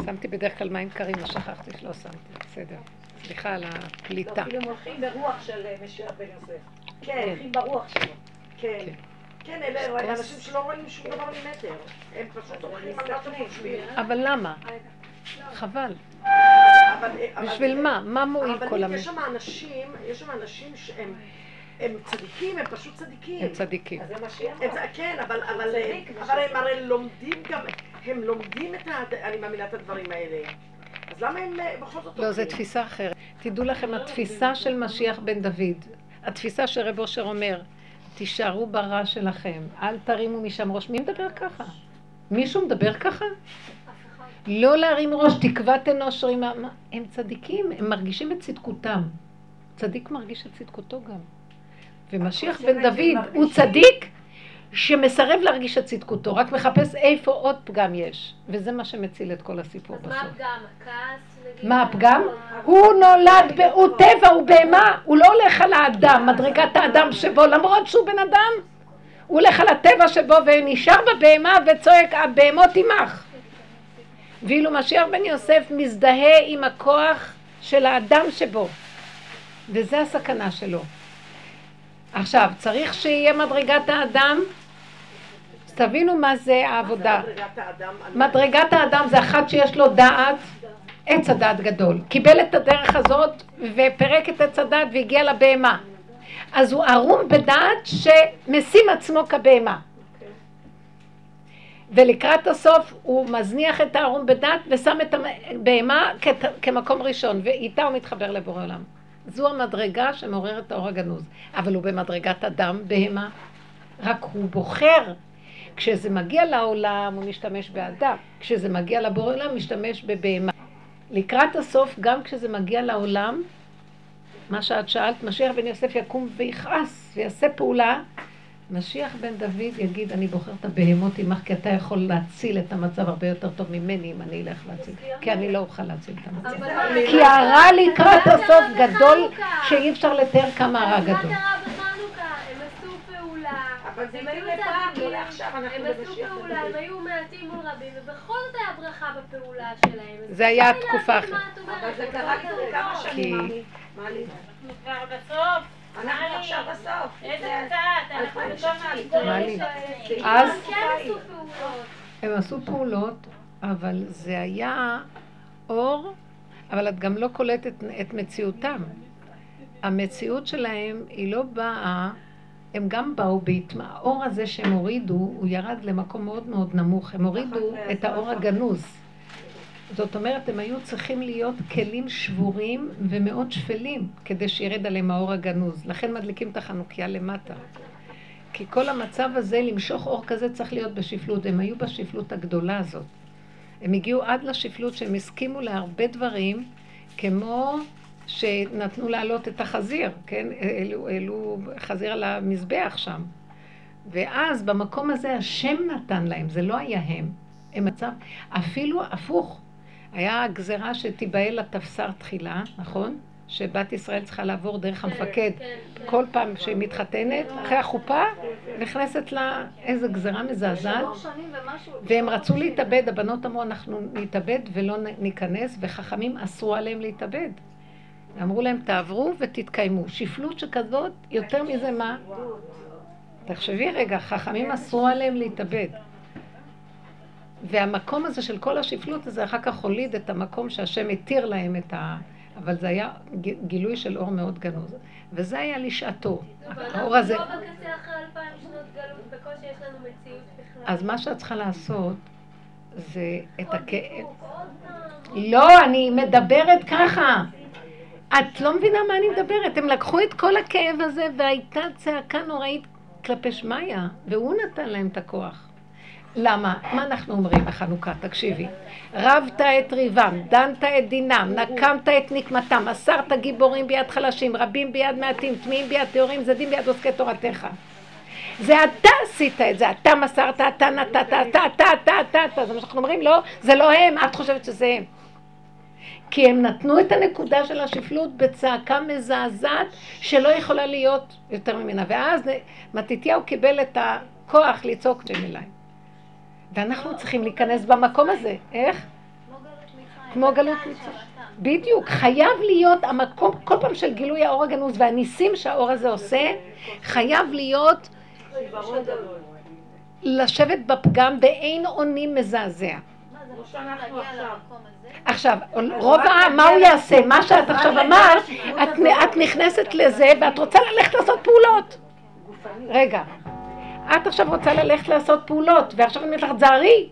שמתי בדרך כלל מים קרים, לא שכחתי שלא שמתי. בסדר. סליחה על לא, הפליטה. אפילו הם הולכים ברוח של אה, משיח בן יוסף. כן, הולכים ברוח שלו. כן. כן. כן, אלה אנשים שלא רואים שום דבר ממטר. הם פשוט הולכים על מה שהם חושבים. אבל למה? חבל. אבל- אבל- בשביל מה? מה מועיל אבל כל יש המ... שם אנשים, יש שם אנשים שהם הם צדיקים, הם פשוט צדיקים. הם צדיקים. אז זה מה שהיא הם, אמרה. כן, אבל, אבל, צדיק, אבל הם הרי לומדים גם, הם לומדים את ה... אני מאמינה את הדברים האלה. אז למה הם אה, בכל זאת לא, זו? תפיסה אחרת. תדעו לכם, התפיסה של משיח בן דוד, התפיסה שרב אושר אומר, תישארו ברע שלכם, אל תרימו משם ראש. מי מדבר ככה? מישהו מדבר ככה? לא להרים ראש, תקוות אנוש רימה. הם צדיקים, הם מרגישים את צדקותם. צדיק מרגיש את צדקותו גם. ומשיח בן דוד הוא צדיק שמסרב להרגיש את צדקותו, רק מחפש איפה עוד פגם יש. וזה מה שמציל את כל הסיפור אז מה בסוף. הפגם? הכעס? מה הפגם? הוא נולד, ב- הוא טבע, הוא בהמה, הוא לא הולך על האדם, מדרגת האדם שבו, למרות שהוא בן אדם, הוא הולך על הטבע שבו ונשאר בבהמה וצועק, הבהמות עמך. ואילו משיח בן יוסף מזדהה עם הכוח של האדם שבו, וזה הסכנה שלו. עכשיו, צריך שיהיה מדרגת האדם, אז תבינו מה זה העבודה. מדרגת האדם. אני- מדרגת האדם זה אחת שיש לו דעת, עץ הדעת גדול. קיבל את הדרך הזאת ופרק את עץ הדעת והגיע לבהמה. אז הוא ערום בדעת שמשים עצמו כבהמה. ולקראת הסוף הוא מזניח את הערום בדעת ושם את הבהמה כמקום ראשון, ואיתה הוא מתחבר לבורא עולם. זו המדרגה שמעוררת את האור הגנוז. אבל הוא במדרגת אדם, בהמה. רק הוא בוחר כשזה מגיע לעולם הוא משתמש באדם, כשזה מגיע לבורא עולם משתמש בבהמה. לקראת הסוף, גם כשזה מגיע לעולם, מה שאת שאלת, משיח בן יוסף יקום ויכעס ויעשה פעולה, משיח בן דוד יגיד, אני בוחר את הבהמות עמך, כי אתה יכול להציל את המצב הרבה יותר טוב ממני אם אני אלך להציל, כי אני לא אוכל להציל את המצב. כי הרע לקראת הסוף גדול? שאי אפשר לתאר כמה הרע גדול. קרה בחנוכה? הם עשו פעולה. אבל זה היו לפעם, לא לעכשיו, אנחנו הם עשו במשיח פעולה, הם דוד. היו מעטים מול רבים, ובכל זאת היה ברכה בפעולה שלהם. זה היה תקופה אחרת. אבל זה קרה לא. כמה שנים. מה לי? אנחנו כבר בסוף. אנחנו? עכשיו בסוף. איזה קצת, אנחנו. אז- הם כן עשו פעולות. הם עשו פעולות, אבל זה היה אור, אבל את גם לא קולטת את מציאותם. המציאות שלהם היא לא באה, הם גם באו בהתמ... האור הזה שהם הורידו, הוא ירד למקום מאוד מאוד נמוך. הם הורידו את האור הגנוז. זאת אומרת, הם היו צריכים להיות כלים שבורים ומאוד שפלים כדי שירד עליהם האור הגנוז. לכן מדליקים את החנוכיה למטה. כי כל המצב הזה, למשוך אור כזה, צריך להיות בשפלות. הם היו בשפלות הגדולה הזאת. הם הגיעו עד לשפלות שהם הסכימו להרבה דברים, כמו שנתנו להעלות את החזיר, כן? העלו, העלו חזיר על המזבח שם. ואז במקום הזה השם נתן להם, זה לא היה הם. הם מצב, אפילו הפוך. היה גזרה שתיבהל לתפסר תחילה, נכון? שבת ישראל צריכה לעבור דרך המפקד. כן, כן. כל פעם שהיא מתחתנת, אחרי החופה, נכנסת לה איזו גזרה מזעזעת. והם רצו להתאבד, הבנות אמרו, אנחנו נתאבד ולא ניכנס, וחכמים אסרו עליהם להתאבד. אמרו להם, תעברו ותתקיימו. שפלות שכזאת, יותר מזה מה? תחשבי רגע, חכמים אסרו עליהם להתאבד. והמקום הזה של כל השפלות הזה אחר כך הוליד את המקום שהשם התיר להם את ה... אבל זה היה גילוי של אור מאוד גנוז. וזה היה לשעתו. האור הזה... ואנחנו לא בקצה אחרי אלפיים שנות גלות, בקושי יש לנו מציאות בכלל. אז מה שאת צריכה לעשות זה את הכאב. לא, אני מדברת ככה. את לא מבינה מה אני מדברת. הם לקחו את כל הכאב הזה והייתה צעקה נוראית כלפי שמיא, והוא נתן להם את הכוח. למה? מה אנחנו אומרים בחנוכה? תקשיבי. רבת את ריבם, דנת את דינם, נקמת את נקמתם, אסרת גיבורים ביד חלשים, רבים ביד מעטים, טמאים ביד טהורים, זדים ביד עוסקי תורתך. זה אתה עשית את זה, אתה מסרת, אתה נתת, אתה, אתה, אתה, אתה, אתה, זה מה שאנחנו אומרים, לא, זה לא הם, את חושבת שזה הם. כי הם נתנו את הנקודה של השפלות בצעקה מזעזעת שלא יכולה להיות יותר ממנה. ואז מתתיהו קיבל את הכוח לצעוק שם אליי. ואנחנו צריכים להיכנס במקום הזה. איך? כמו גלות מצרים. בדיוק, חייב להיות המקום, כל פעם של גילוי האור הגנוז והניסים שהאור הזה עושה, חייב להיות לשבת בפגם באין אונים מזעזע. עכשיו. רוב העם, מה הוא יעשה? מה שאת עכשיו אמרת, את נכנסת לזה ואת רוצה ללכת לעשות פעולות. רגע, את עכשיו רוצה ללכת לעשות פעולות, ועכשיו אני אומרת לך, תזהרי,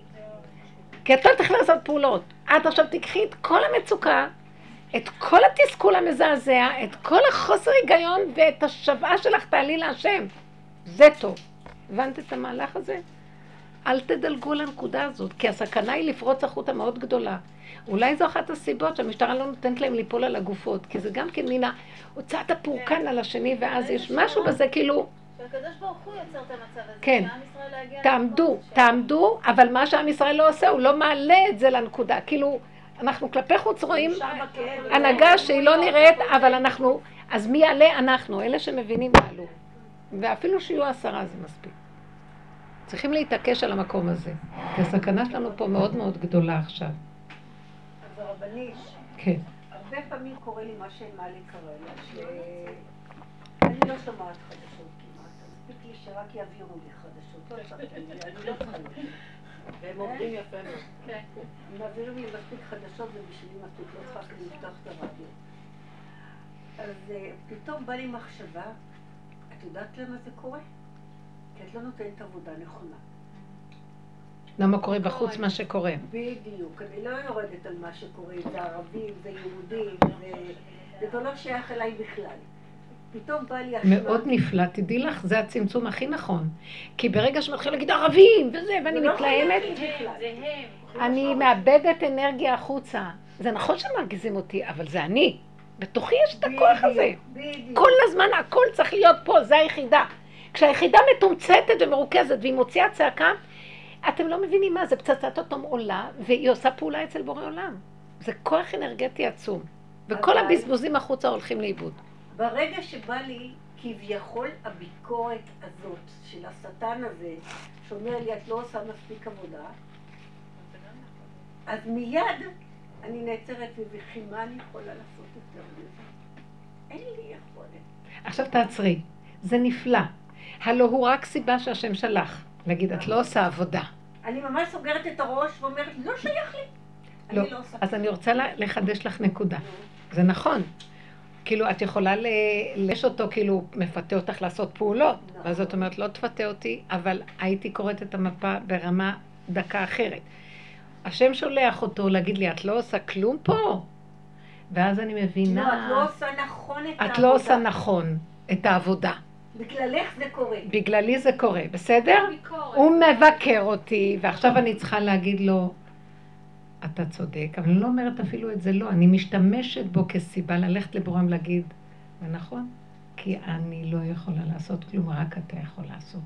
כי את לא תלכי לעשות פעולות. את עכשיו תיקחי את כל המצוקה את כל התסכול המזעזע, את כל החוסר היגיון ואת השוועה שלך תעלי להשם. זה טוב. הבנת את המהלך הזה? אל תדלגו לנקודה הזאת, כי הסכנה היא לפרוץ החוט המאוד גדולה. אולי זו אחת הסיבות שהמשטרה לא נותנת להם ליפול על הגופות, כי זה גם כן מן הוצאת הפורקן על השני, ואז יש משהו בזה כאילו... שהקדוש ברוך הוא יוצר את המצב הזה, כן. לא תעמדו, תעמדו, אבל מה שעם ישראל לא עושה, הוא לא מעלה את זה לנקודה. כאילו, אנחנו כלפי חוץ רואים שם בכאב. הנהגה שהיא לא נראית, אבל אנחנו, אז מי יעלה? אנחנו, אלה שמבינים יעלו. ואפילו שיהיו עשרה זה מספיק. צריכים להתעקש על המקום הזה. כי הסכנה שלנו פה מאוד מאוד גדולה עכשיו. אז הרבנית, כן. הרבה פעמים קורה לי מה שמעלי קרא לה, שאני לא שומעת חדשות מספיק לי שרק יעבירו לי חדשות, לא צריך לי, אני לא צריכה לראות. והם עובדים יפה מאוד. הם מעבירים לי מספיק חדשות ובשבילי מספיק, לא צריכה לפתוח את הרדיו. אז אה, פתאום בא לי מחשבה, את יודעת למה זה קורה? כי את לא נותנת עבודה נכונה. למה קורה בחוץ מה שקורה? בדיוק, אני לא יורדת על מה שקורה, זה ערבים, זה יהודים, זה כבר לא שייך אליי בכלל. פתאום בא לי אשמה. מאוד נפלא, תדעי לך, זה הצמצום הכי נכון. כי ברגע שמתחיל להגיד ערבים וזה, ואני לא מתלהמת. אני מאבדת אנרגיה החוצה. זה נכון שמרגיזים אותי, אבל זה אני. בתוכי יש את הכוח הזה. כל הזמן הכל צריך להיות פה, זה היחידה. כשהיחידה מתומצתת ומרוכזת והיא מוציאה צעקה, אתם לא מבינים מה, זה פצצת אטום עולה, והיא עושה פעולה אצל בורא עולם. זה כוח אנרגטי עצום. וכל הבזבוזים החוצה הולכים לאיבוד. ברגע שבא לי כביכול הביקורת הזאת של השטן הזה, שאומר לי את לא עושה מספיק עבודה, אז מיד אני נעצרת ובכי מה אני יכולה לעשות יותר מזה? אין לי יכולת. עכשיו תעצרי, זה נפלא. הלא הוא רק סיבה שהשם שלח. להגיד, את לא עושה עבודה. אני ממש סוגרת את הראש ואומרת, לא שייך לי. לא. לא. אז אני רוצה לחדש לך נקודה. זה נכון. כאילו, את יכולה ל- לש אותו, כאילו, מפתה אותך לעשות פעולות. נכון. ואז את אומרת, לא תפתה אותי, אבל הייתי קוראת את המפה ברמה דקה אחרת. השם שולח אותו להגיד לי, את לא עושה כלום פה? ואז אני לא, מבינה... את לא עושה נכון את העבודה. את לא עושה נכון את העבודה. בגללך זה קורה. בגללי זה קורה, בסדר? ביקורת. הוא מבקר אותי, ועכשיו אני צריכה להגיד לו, אתה צודק, אבל אני לא אומרת אפילו את זה לא, אני משתמשת בו כסיבה ללכת לבורם להגיד, זה נכון, כי אני לא יכולה לעשות כלום, רק אתה יכול לעשות.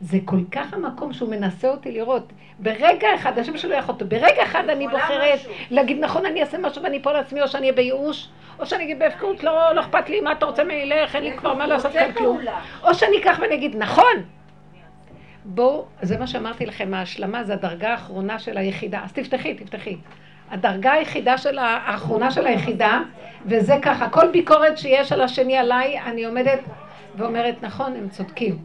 זה כל כך המקום שהוא מנסה אותי לראות. ברגע אחד, השם שולח אותו, ברגע אחד אני בוחרת משהו. להגיד, נכון, אני אעשה משהו ואני אפול לעצמי, או שאני אהיה בייאוש, או שאני אגיד בהפקרות, לא, לא אכפת לי מה אתה רוצה ממני, לך, אין לי כבר מה לעשות כאן כלום. או שאני אקח ואני אגיד, נכון. בואו, זה מה שאמרתי לכם, ההשלמה זה הדרגה האחרונה של היחידה. אז תפתחי, תפתחי. הדרגה היחידה של האחרונה של היחידה, וזה ככה, כל ביקורת שיש על השני עליי, אני עומדת ואומרת, נכון, הם צודקים.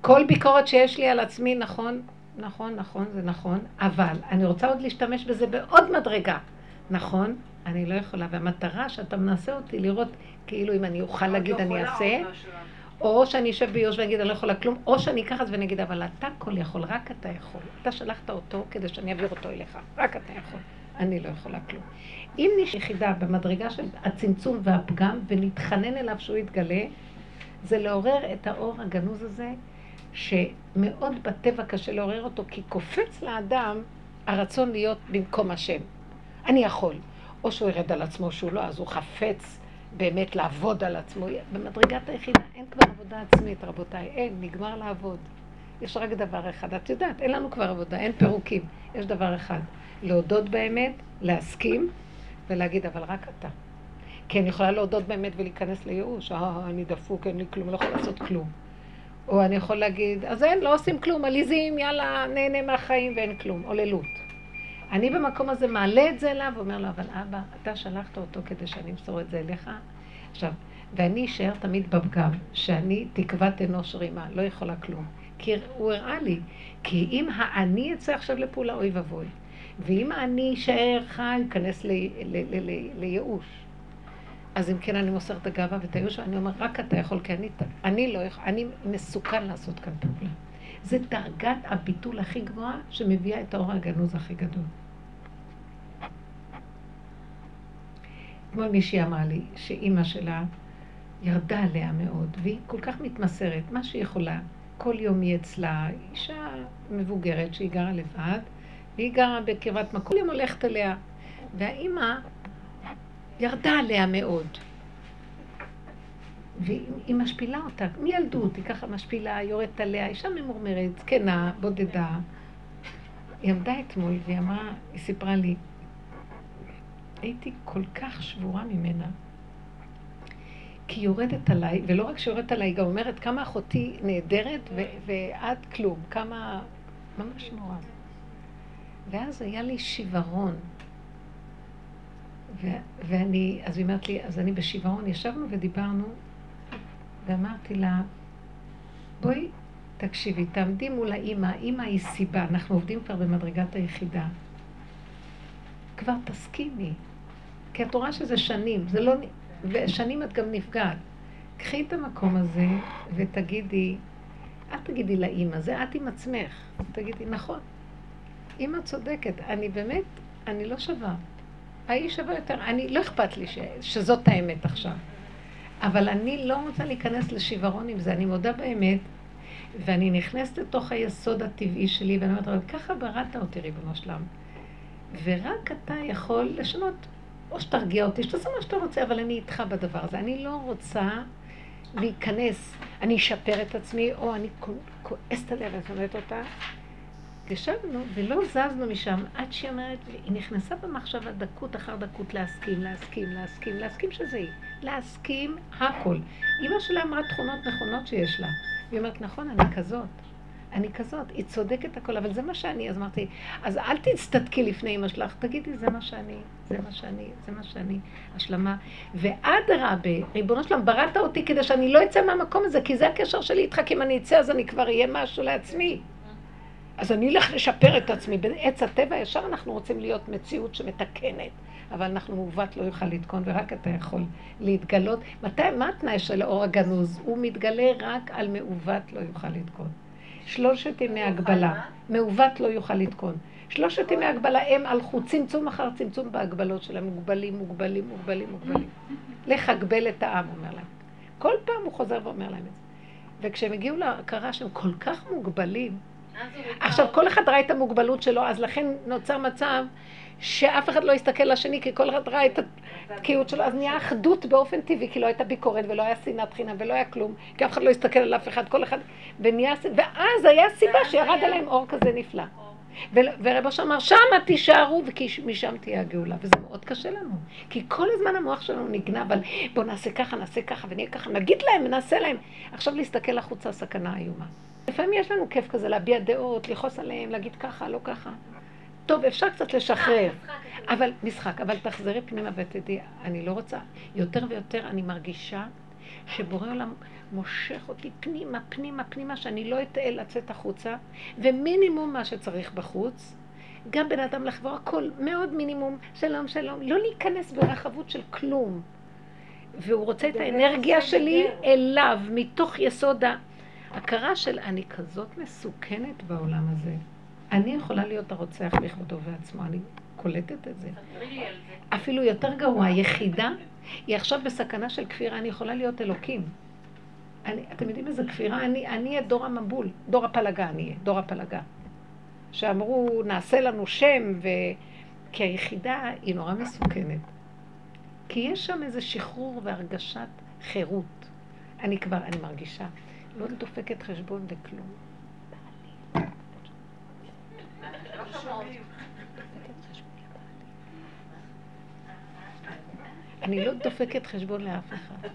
כל ביקורת שיש לי על עצמי, נכון, נכון, נכון, זה נכון, אבל אני רוצה עוד להשתמש בזה בעוד מדרגה. נכון, אני לא יכולה, והמטרה שאתה מנסה אותי לראות כאילו אם אני אוכל להגיד אני אעשה, או שאני אשב ביוש ואגיד אני לא יכולה כלום, או שאני אקח את זה ואני אגיד אבל אתה כל יכול, רק אתה יכול. אתה שלחת אותו כדי שאני אעביר אותו אליך, רק אתה יכול. אני לא יכולה כלום. אם נש יחידה במדרגה של הצמצום והפגם ונתחנן אליו שהוא יתגלה, זה לעורר את האור הגנוז הזה, שמאוד בטבע קשה לעורר אותו, כי קופץ לאדם הרצון להיות במקום השם. אני יכול. או שהוא ירד על עצמו שהוא לא, אז הוא חפץ באמת לעבוד על עצמו. במדרגת היחידה אין כבר עבודה עצמית, רבותיי. אין, נגמר לעבוד. יש רק דבר אחד. את יודעת, אין לנו כבר עבודה, אין פירוקים. יש דבר אחד. להודות באמת, להסכים, ולהגיד, אבל רק אתה. כי אני יכולה להודות באמת ולהיכנס לייאוש. אה, אני דפוק, אין לי כלום, לא יכול לעשות כלום. או אני יכול להגיד, אז אין, לא עושים כלום, עליזים, יאללה, נהנה מהחיים ואין כלום, עוללות. אני במקום הזה מעלה את זה אליו ואומר לו, אבל אבא, אתה שלחת אותו כדי שאני אמסור את זה אליך. עכשיו, ואני אשאר תמיד בפגם, שאני תקוות אנוש רימה, לא יכולה כלום. כי הוא הראה לי, כי אם האני יצא עכשיו לפעולה, אוי ואבוי. ואם האני יישאר חי, ל- לייאוש. אז אם כן, אני מוסר את הגאווה ואת הייאוש, ואני אומר, רק אתה יכול, כי אני, אני לא יכול, אני מסוכן לעשות כאן פעולה. זה דרגת הביטול הכי גבוהה שמביאה את האור הגנוז הכי גדול. אתמול מישהי אמרה לי שאימא שלה ירדה עליה מאוד, והיא כל כך מתמסרת, מה שהיא יכולה. כל יום היא אצלה, אישה מבוגרת שהיא גרה לבד, והיא גרה בקרבת מקום, כל יום הולכת אליה. והאימא ירדה עליה מאוד. והיא משפילה אותה, מילדות היא ככה משפילה, יורדת עליה, אישה ממורמרת, זקנה, בודדה. היא עמדה אתמול והיא אמרה, היא סיפרה לי, הייתי כל כך שבורה ממנה. כי היא יורדת עליי, ולא רק שיורדת עליי, היא גם אומרת כמה אחותי נהדרת ו- ואת כלום, כמה... ממש נורא. ואז היה לי שיוורון. ו- ואני, אז היא אומרת לי, אז אני בשיוורון, ישבנו ודיברנו, ואמרתי לה, בואי תקשיבי, תעמדי מול האימא, האימא היא סיבה, אנחנו עובדים כבר במדרגת היחידה. כבר תסכימי, כי את רואה שזה שנים, זה לא... ושנים את גם נפגעת. קחי את המקום הזה ותגידי, אל תגידי לאימא, זה את עם עצמך. תגידי, נכון, אימא צודקת, אני באמת, אני לא שווה. האיש שווה יותר, אני, לא אכפת לי ש, שזאת האמת עכשיו. אבל אני לא רוצה להיכנס לשיוורון עם זה, אני מודה באמת, ואני נכנסת לתוך היסוד הטבעי שלי, ואני אומרת, אבל ככה בראת אותי, ריבונו שלם. ורק אתה יכול לשנות או שתרגיע אותי, שתעשה מה שאתה רוצה, אבל אני איתך בדבר הזה. אני לא רוצה להיכנס, אני אשפר את עצמי, או אני כועסת עליה ושונאת אותה. ישבנו ולא זזנו משם עד שהיא אומרת, היא נכנסה במחשבה דקות אחר דקות להסכים, להסכים, להסכים, להסכים שזה היא. להסכים הכל. אימא שלה אמרה תכונות נכונות שיש לה. והיא אומרת, נכון, אני כזאת. אני כזאת, היא צודקת הכל, אבל זה מה שאני. אז אמרתי, אז אל תצטדקי לפני אמא שלך, תגידי, זה מה שאני, זה מה שאני, זה מה שאני, השלמה. ואדרבה, ריבונו שלם, בראת אותי כדי שאני לא אצא מהמקום הזה, כי זה הקשר שלי איתך, כי אם אני אצא אז אני כבר אהיה משהו לעצמי. אז אני אלך לשפר את עצמי. בעץ הטבע ישר אנחנו רוצים להיות מציאות שמתקנת, אבל אנחנו מעוות לא יוכל לתקון, ורק אתה יכול להתגלות. מתי, מה התנאי של האור הגנוז? הוא מתגלה רק על מעוות לא יוכל לתקון. שלושת ימי הגבלה, מעוות לא יוכל לתקון. שלושת ימי הגבלה הם הלכו צמצום אחר צמצום בהגבלות שלהם, מוגבלים, מוגבלים, מוגבלים, מוגבלים. לך הגבל את העם, אומר להם. כל פעם הוא חוזר ואומר להם את זה. וכשהם הגיעו להכרה שהם כל כך מוגבלים, עכשיו כל אחד ראה את המוגבלות שלו, אז לכן נוצר מצב שאף אחד לא יסתכל לשני, כי כל אחד ראה את התקיעות שלו, אז נהיה אחדות באופן טבעי, כי לא הייתה ביקורת ולא היה שנאת חינם ולא היה כלום, כי אף אחד לא הסתכל על אף אחד, כל אחד, ונהיה, ואז היה סיבה שירד עליהם אור כזה נפלא. ורבו שאמר, שמה תישארו, ומשם תהיה הגאולה. וזה מאוד קשה לנו. כי כל הזמן המוח שלנו נגנב אבל בואו נעשה ככה, נעשה ככה, ונהיה ככה, נגיד להם, נעשה להם. עכשיו להסתכל החוצה, סכנה איומה. לפעמים יש לנו כיף כזה להביע דעות, לכעוס עליהם, להגיד ככה, לא ככה. טוב, אפשר קצת לשחרר, אבל משחק, אבל תחזרי פנימה ותדעי, אני לא רוצה. יותר ויותר אני מרגישה שבורא עולם מושך אותי פנימה, פנימה, פנימה, שאני לא אתאה לצאת החוצה, ומינימום מה שצריך בחוץ. גם בן אדם לחבור הכל, מאוד מינימום, שלום, שלום, לא להיכנס ברחבות של כלום. והוא רוצה את האנרגיה שלי אליו, מתוך יסוד ההכרה של אני כזאת מסוכנת בעולם הזה. אני יכולה להיות הרוצח בכבודו ועצמו, אני קולטת את זה. אפילו יותר גרוע, יחידה, היא עכשיו בסכנה של כפירה, אני יכולה להיות אלוקים. אני, אתם יודעים איזה כפירה? אני אהיה דור המבול, דור הפלגה אני אהיה, דור הפלגה. שאמרו, נעשה לנו שם, ו... כי היחידה היא נורא מסוכנת. כי יש שם איזה שחרור והרגשת חירות. אני כבר, אני מרגישה, לא דופקת חשבון לכלום. אני לא דופקת חשבון לאף אחד.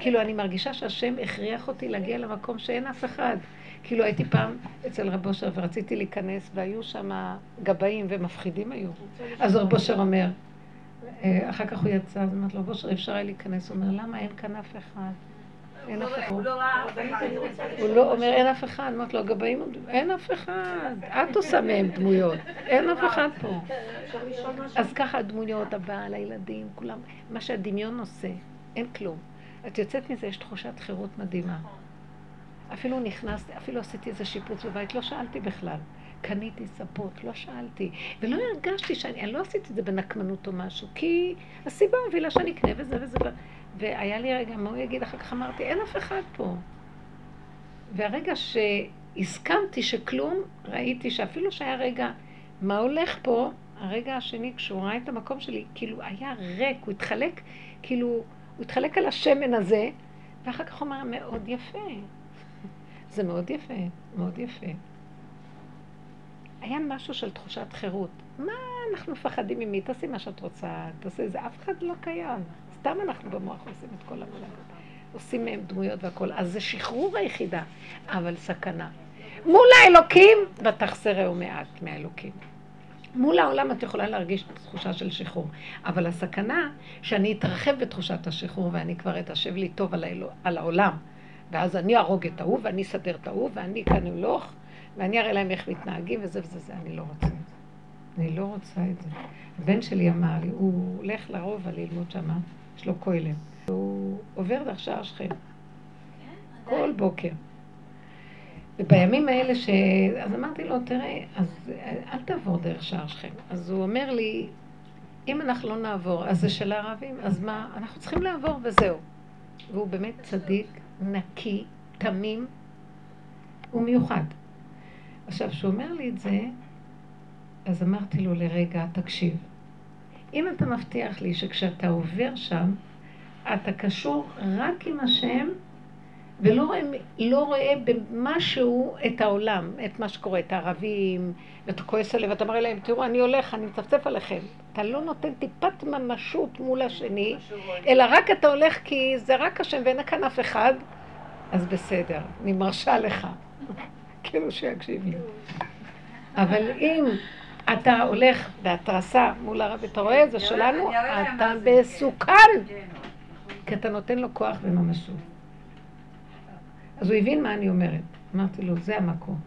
כאילו, אני מרגישה שהשם הכריח אותי להגיע למקום שאין אף אחד. כאילו, הייתי פעם אצל רב אושר ורציתי להיכנס, והיו שם גבאים ומפחידים היו. אז רב אושר אומר, אה, אחר כך הוא יצא, אז אמרתי לו, רב אושר, אפשר היה להיכנס. הוא אומר, למה אין כאן אף אחד? אין אף אחד. הוא לא אומר, אין אף אחד. אמרתי לו, הגבאים, אין אף אחד. את עושה מהם דמויות. אין אף אחד פה. אז ככה הדמויות, הבעל, הילדים, כולם, מה שהדמיון עושה, אין כלום. את יוצאת מזה, יש תחושת חירות מדהימה. אפילו נכנסתי, אפילו עשיתי איזה שיפוץ בבית, לא שאלתי בכלל. קניתי ספות, לא שאלתי. ולא הרגשתי שאני, אני לא עשיתי את זה בנקמנות או משהו, כי הסיבה הובילה שאני אקנה וזה וזה. והיה לי רגע, מה הוא יגיד? אחר כך אמרתי, אין אף אחד פה. והרגע שהסכמתי שכלום, ראיתי שאפילו שהיה רגע, מה הולך פה? הרגע השני, כשהוא ראה את המקום שלי, כאילו היה ריק, הוא התחלק, כאילו, הוא התחלק על השמן הזה, ואחר כך הוא אמר, מאוד יפה. זה מאוד יפה, מאוד יפה. היה משהו של תחושת חירות. מה אנחנו מפחדים ממי? תעשי מה שאת רוצה, תעשי זה, אף אחד לא קיים. סתם אנחנו במוח עושים את כל העבודה. עושים מהם דמויות והכול. אז זה שחרור היחידה, אבל סכנה. מול האלוקים, ותחסרהו מעט מהאלוקים. מול העולם את יכולה להרגיש תחושה של שחרור. אבל הסכנה שאני אתרחב בתחושת השחרור ואני כבר אתשב לי טוב על, האלו, על העולם. ואז אני אהרוג את ההוא ואני אסדר את ההוא ואני כאן אמלוך ואני אראה להם איך מתנהגים וזה וזה זה. אני לא רוצה את זה. אני לא רוצה את זה. הבן שלי אמר לי, הוא הולך לרובע ללמוד שמה, יש לו כוילם. הוא עובר דרך שער שכם. כל בוקר. ובימים האלה ש... אז אמרתי לו, תראה, אז אל תעבור דרך שער שכם. אז הוא אומר לי, אם אנחנו לא נעבור, אז זה של הערבים, אז מה, אנחנו צריכים לעבור וזהו. והוא באמת צדיק, נקי, תמים ומיוחד. עכשיו, כשהוא אומר לי את זה, אז אמרתי לו לרגע, תקשיב, אם אתה מבטיח לי שכשאתה עובר שם, אתה קשור רק עם השם, ולא רואה, לא רואה במשהו את העולם, את מה שקורה, את הערבים, ואתה כועס עליהם, ואתה מראה להם, תראו, אני הולך, אני מצפצף עליכם. אתה לא נותן טיפת ממשות מול השני, אלא רק אתה הולך כי זה רק השם ואין כאן אף אחד, אז בסדר, אני מרשה לך. כאילו שיקשיב לי. אבל אם אתה הולך בהתרסה מול הרב, אתה רואה, זה שלנו, אתה מסוכן. כי אתה נותן לו כוח וממשות. אז הוא הבין מה אני אומרת. אמרתי לו, זה המקום.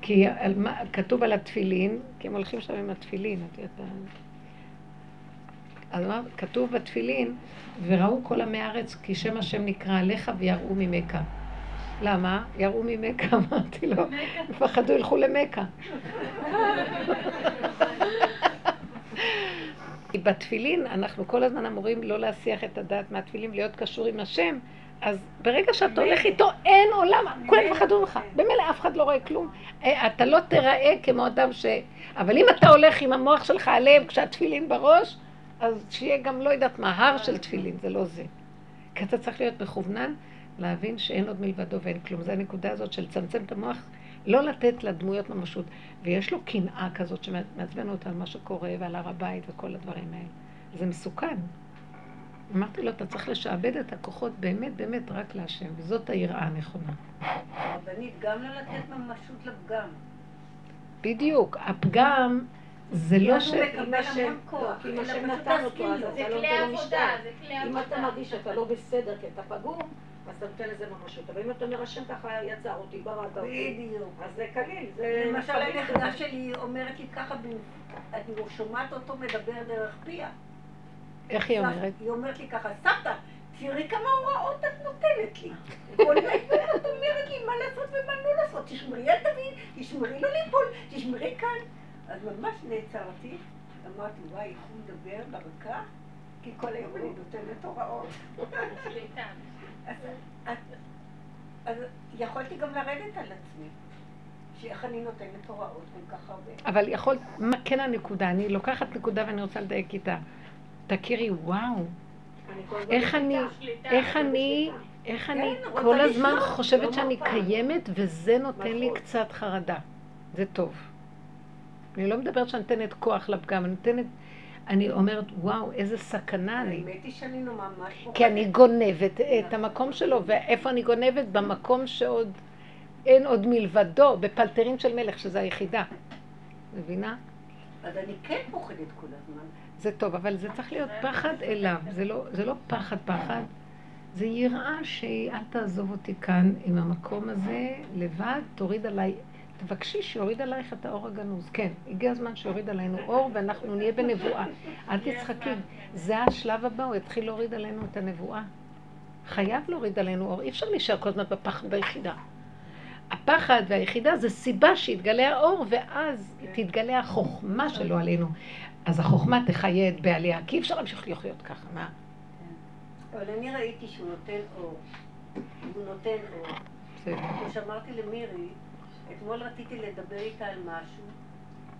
כי על מה, כתוב על התפילין, כי הם הולכים שם עם התפילין, את יודעת. אז מה, כתוב בתפילין, וראו כל עמי הארץ כי שם השם נקרא עליך ויראו ממכה. למה? יראו ממכה, אמרתי לו, מפחדו ילכו למכה. כי בתפילין אנחנו כל הזמן אמורים לא להסיח את הדעת מהתפילין, להיות קשור עם השם, אז ברגע שאתה הולך איתו, אין עולם, כולם יפחדו ממך. במילא אף אחד לא רואה כלום. אה, אתה לא תיראה כמו אדם ש... אבל אם אתה הולך עם המוח שלך עליהם כשהתפילין בראש, אז שיהיה גם לא יודעת מה, הר של תפילין, זה לא זה. כי אתה צריך להיות מכוונן, להבין שאין עוד מלבדו ואין כלום. זו הנקודה הזאת של לצמצם את המוח, לא לתת לדמויות ממשות. ויש לו קנאה כזאת שמעצבן אותה על מה שקורה ועל הר הבית וכל הדברים האלה. זה מסוכן. אמרתי לו, אתה צריך לשעבד את הכוחות באמת באמת רק להשם, וזאת היראה הנכונה. רבנית, גם לא לתת ממשות לפגם. בדיוק, הפגם זה לא ש... אם השם נתן אותו, אז אתה לא נותן כלי אם אתה. מרגיש שאתה לא בסדר כי אתה פגום, אז אתה נותן לזה ממשות. אבל אם אתה אומר, השם ככה יצר אותי, בראת אותי, בדיוק. אז זה קליל. זה למשל הנכדה. שלי אומרת לי ככה, אני שומעת אותו מדבר דרך פיה. איך היא אומרת? היא אומרת לי ככה, סבתא, תראי כמה הוראות את נותנת לי. כל הזמן את אומרת לי מה לעשות ומה לא לעשות. תשמרי על דוד, תשמרי לא ליפול, תשמרי כאן. אז ממש נעצרתי, אמרתי, וואי, איך הוא מדבר ברקה? כי כל היום אני נותנת הוראות. אז, יכולתי גם לרדת על עצמי, שאיך אני נותנת הוראות כל כך הרבה. אבל יכול, מה כן הנקודה? אני לוקחת נקודה ואני רוצה לדייק איתה. תכירי, וואו, איך אני. איך אני, איך אני כל הזמן לשלוט, חושבת לא שאני. קיימת וזה נותן לי נכון. קצת חרדה. זה טוב. אני לא מדברת שאני נותנת כוח לפגם, אני נותנת, אני אומרת, וואו, איזה סכנה אני. האמת היא שאני לא ממש כי אני גונבת את המקום שלו, ואיפה אני גונבת? במקום שעוד אין עוד מלבדו, בפלטרים של מלך, שזה היחידה. מבינה? אז אני כן פוחדת כל הזמן. זה טוב, אבל זה צריך להיות פחד אליו, זה לא, זה לא פחד פחד, זה יראה שהיא, אל תעזוב אותי כאן עם המקום הזה, לבד, תוריד עליי, תבקשי שיוריד עלייך את האור הגנוז. כן, הגיע הזמן שיוריד עלינו אור ואנחנו נהיה בנבואה. אל תצחקי, זה השלב הבא, הוא יתחיל להוריד עלינו את הנבואה. חייב להוריד עלינו אור, אי אפשר להישאר כל הזמן בפחד ביחידה. הפחד והיחידה זה סיבה שיתגלה האור, ואז תתגלה החוכמה שלו עלינו. אז החוכמה תחיה את בעליה, כי אי אפשר להמשיך לחיות ככה, מה? אבל אני ראיתי שהוא נותן אור. הוא נותן אור. בסדר. כמו שאמרתי למירי, אתמול רציתי לדבר איתה על משהו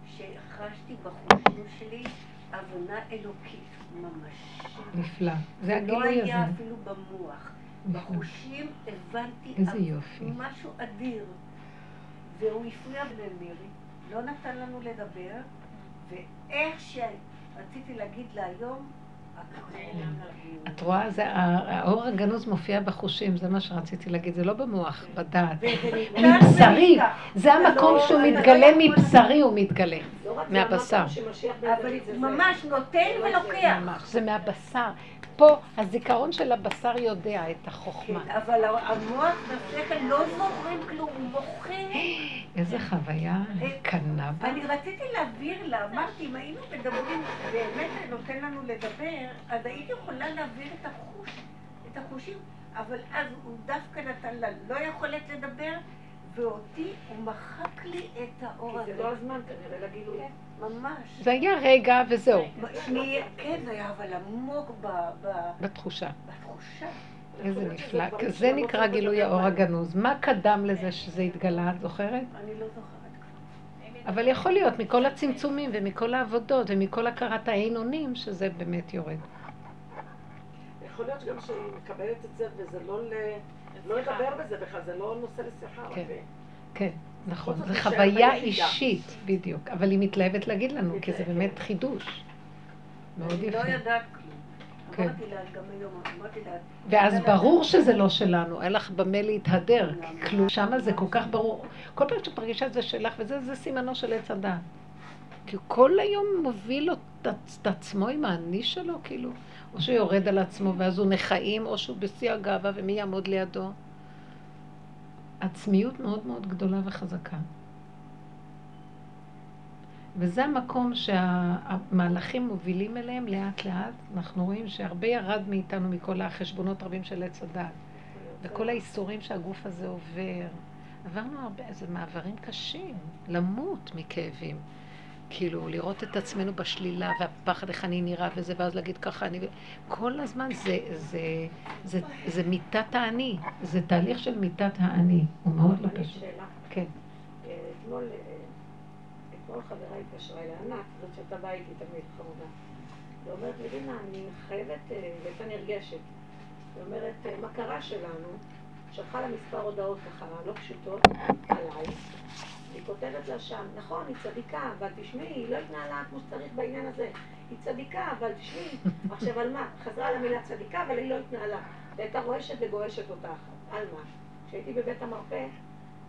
שחשתי בחושים שלי הבנה אלוקית ממש. נפלא. זה לא הגילוי היה הזה. אפילו במוח. נפלא. בחושים הבנתי איזה יופי. משהו אדיר. והוא הפריע למירי, לא נתן לנו לדבר, ואיך שרציתי להגיד לה היום. את רואה, זה, האור הגנוז מופיע בחושים, זה מה שרציתי להגיד, זה לא במוח, בדעת. מבשרי. זה המקום לא- שהוא לא מתגלה מבשרי, הוא מתגלה. לא מהבשר. אבל. ממש נותן ולוקח. זה מהבשר. פה הזיכרון של הבשר יודע את החוכמה. כן, אבל המוח והשכל לא זוכרים כלום, הוא מוכר. איזה חוויה קנה בה. אני רציתי להעביר לה, אמרתי, אם היינו מדברים, באמת נותן לנו לדבר, אז הייתי יכולה להעביר את החוש, את החושים, אבל אז הוא דווקא נתן לה לא יכולת לדבר, ואותי הוא מחק לי את האור כי הזה. זה לא הזמן כנראה לגילוי. ממש. זה היה רגע וזהו, שנייה, כן, זה היה אבל עמוק ב- ב- בתחושה. בתחושה. איזה נפלא. זה נקרא גילוי האור. הגנוז. מה קדם לזה שזה התגלה, את זוכרת? אני לא זוכרת. אבל יכול להיות מכל הצמצומים ומכל העבודות ומכל הכרת העינונים שזה באמת יורד. יכול להיות גם שהיא מקבלת את זה וזה לא ל... לא לדבר בזה בכלל, זה לא נושא לשיחה. כן. נכון. זו חוויה. אישית, בדיוק. אבל היא מתלהבת להגיד לנו, כי זה באמת חידוש. מאוד לא יפה. יודעת כלום. כן. ואז ברור שזה לא שלנו, אין לך במה להתהדר, כלום, שמה זה כל כך ברור. כל פעם שאת מרגישה את זה שלך, וזה זה סימנו של עץ הדעת. כי הוא כל היום מוביל את עצמו עם האני שלו, כאילו. או שהוא יורד על עצמו ואז הוא נחיים, או שהוא בשיא הגאווה ומי יעמוד לידו. עצמיות מאוד מאוד גדולה וחזקה. וזה המקום שהמהלכים מובילים אליהם לאט לאט. אנחנו רואים שהרבה ירד מאיתנו מכל החשבונות רבים של עץ הדת. וכל האיסורים שהגוף הזה עובר. עברנו הרבה, זה מעברים קשים, למות מכאבים. כאילו, לראות את עצמנו בשלילה והפחד איך אני נראה וזה, ואז להגיד ככה, אני... כל הזמן זה, זה, זה, זה מיתת האני, זה תהליך של מיתת האני, הוא מאוד לא פשוט. שאלה. כן. אה, אתמול, אה, אתמול חברה התקשרה אליי, ענת, זאת שהייתה באה איתי תמיד, חמודה. היא אומרת לי, רינה, אני חייבת, אה, והייתה נרגשת. היא אומרת, מה קרה שלנו? שלחה לה מספר הודעות ככה לא פשוטות עליי. היא כותבת לה שם, נכון, היא צדיקה, אבל תשמעי, היא לא התנהלה כמו שצריך בעניין הזה. היא צדיקה, אבל תשמעי, עכשיו על מה? חזרה למילה צדיקה, אבל היא לא התנהלה. והייתה רועשת וגועשת אותך. על מה? כשהייתי בבית המרפא,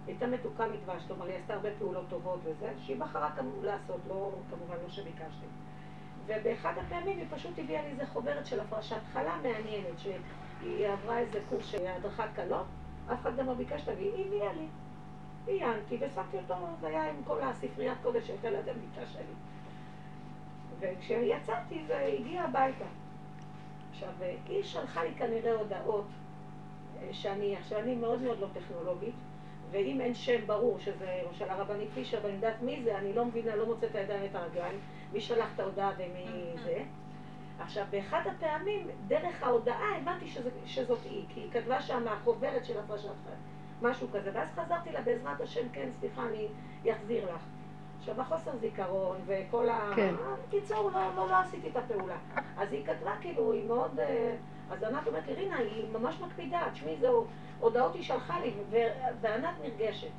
הייתה מתוקה מדבש, כלומר היא עשתה הרבה פעולות טובות וזה, שהיא בחרה כמובן לעשות, לא, כמובן לא שביקשתי. ובאחד הפעמים היא פשוט הביאה לי איזה חוברת של הפרשת חלה מעניינת, שהיא עברה איזה קורס של הדרכת קלות, אף אחד גם לא ביקש להביא, היא הביאה לי. עיינתי ושמתי אותו, זה היה עם כל הספריית קודש שהייתה ליד המיטה שלי. וכשיצאתי זה הגיע הביתה. עכשיו, היא שלחה לי כנראה הודעות אה, שאני, עכשיו אני מאוד מאוד לא טכנולוגית, ואם אין שם ברור שזה או של הרבנית פישר ואני יודעת מי זה, אני לא מבינה, לא מוצאת את הידיים ואת הרגליים, מי שלח את ההודעה ומי זה. עכשיו, באחד הפעמים, דרך ההודעה הבנתי שזה, שזאת היא, כי היא כתבה שם החוברת של הפרשת חיים, משהו כזה, ואז חזרתי לה, בעזרת השם, כן, סליחה, אני אחזיר לך. עכשיו, החוסר זיכרון וכל ה... כן. בקיצור, לא, לא, לא עשיתי את הפעולה. אז היא כתבה, כאילו, היא מאוד... אה, אז ענת אומרת לי, רינה, היא ממש מקפידה, תשמעי, זה הודעות היא שלחה לי, וענת נרגשת.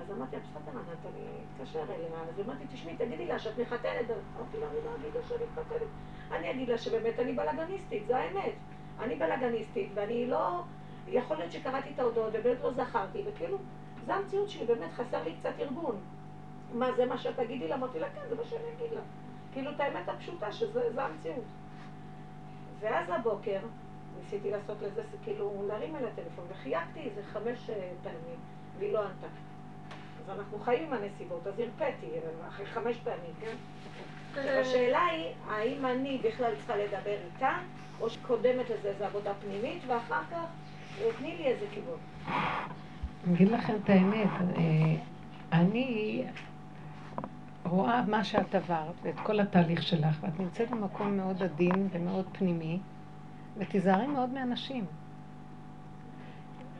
אז אמרתי לה, בסדר, ענת, אני אתקשר אליה. אז אמרתי, תשמעי, תגידי לה שאת מחתנת. אמרתי לה, אני לא אגיד לה שאני מתחתנת. אני אגיד לה שבאמת אני בלאגניסטית, זה האמת. אני בלאגניסטית, ואני לא... יכול להיות שקראתי את ההודעות ובאמת לא זכרתי, וכאילו, זו המציאות שלי, באמת חסר לי קצת ארגון. מה, זה מה שאת תגידי לה? אמרתי לה, כן, זה מה שאני אגיד לה. כאילו, את האמת הפשוטה, שזו המציאות. ואז הבוקר, ניסיתי לעשות לזה, כאילו, להרים אליה טלפון, וחייגתי איזה חמש אה, פעמים, והיא לא ענתה. אז אנחנו חיים עם הנסיבות, אז הרפאתי, אחרי חמש פעמים, כן? עכשיו השאלה היא, האם אני בכלל צריכה לדבר איתה, או שקודמת לזה איזו עבודה פנימית, ואחר כך תני לי איזה כיוון. אני אגיד לכם את האמת, אה, אני רואה מה שאת עברת ואת כל התהליך שלך, ואת נמצאת במקום מאוד עדין ומאוד פנימי, ותיזהרי מאוד מאנשים.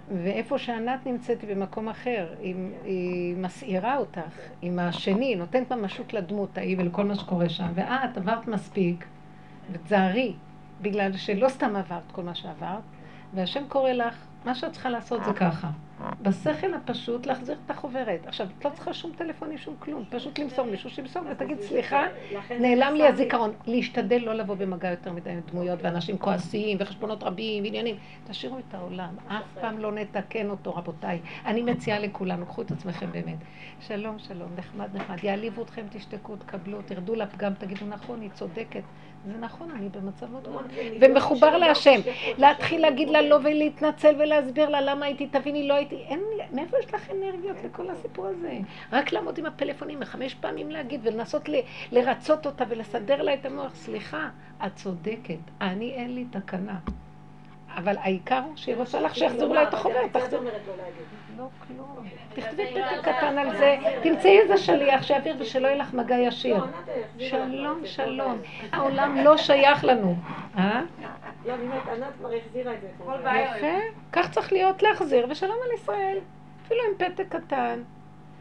ואיפה שענת נמצאת היא במקום אחר, היא, היא מסעירה אותך עם השני, נותנת ממשות לדמות ההיא ולכל מה שקורה שם, ואת עברת מספיק, ותזהרי, בגלל שלא סתם עברת כל מה שעברת, והשם קורא לך, מה שאת צריכה לעשות זה ככה. בשכל הפשוט להחזיר את החוברת. עכשיו, את לא צריכה שום טלפונים, שום כלום, פשוט למסור מישהו שימסור ותגיד, סליחה, נעלם לי הזיכרון. להשתדל לא לבוא במגע יותר מדי עם דמויות ואנשים כועסים וחשבונות רבים ועניינים. תשאירו את העולם, אף פעם לא נתקן אותו, רבותיי. אני מציעה לכולנו, קחו את עצמכם באמת. שלום, שלום, נחמד, נחמד. יעליבו אתכם, תשתקו, תקבלו, תרדו לפגם, תגידו, נכון, היא צודקת. זה נכון, אני במצב מאוד מאוד... ומחובר להשם. להתחיל להגיד לה לא ולהתנצל ולהסביר לה למה הייתי, תביני, לא הייתי. אין לי, מאיפה יש לך אנרגיות לכל הסיפור הזה? רק לעמוד עם הפלאפונים וחמש פעמים להגיד ולנסות לרצות אותה ולסדר לה את המוח. סליחה, את צודקת, אני אין לי תקנה. אבל העיקר שהיא רוצה לך שיחזרו לה את החומר, תחזור. לא, כלום. תכתבי פתק קטן על זה, תמצאי איזה שליח שיעביר ושלא יהיה לך מגע ישיר. שלום, שלום. העולם לא שייך לנו. אה? לא, באמת, ענת כבר החזירה את זה. יפה. כך צריך להיות להחזיר, ושלום על ישראל. אפילו עם פתק קטן.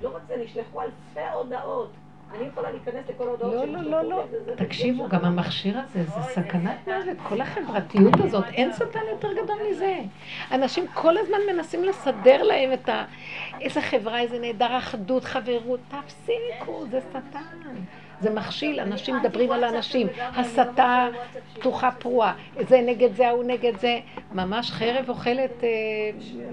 לא רק זה, נשלחו אלפי הודעות. אני יכולה להיכנס לכל ההודעות לא, לא, לא, לא. תקשיבו, גם המכשיר הזה, זה סכנת מוות. כל החברתיות הזאת, אין שטן יותר גדול מזה. אנשים כל הזמן מנסים לסדר להם את ה... איזה חברה, איזה נהדר, אחדות, חברות. תפסיקו, זה שטן. זה מכשיל, אנשים מדברים על האנשים. הסתה פתוחה פרועה. זה נגד זה, ההוא נגד זה. ממש חרב אוכלת אה,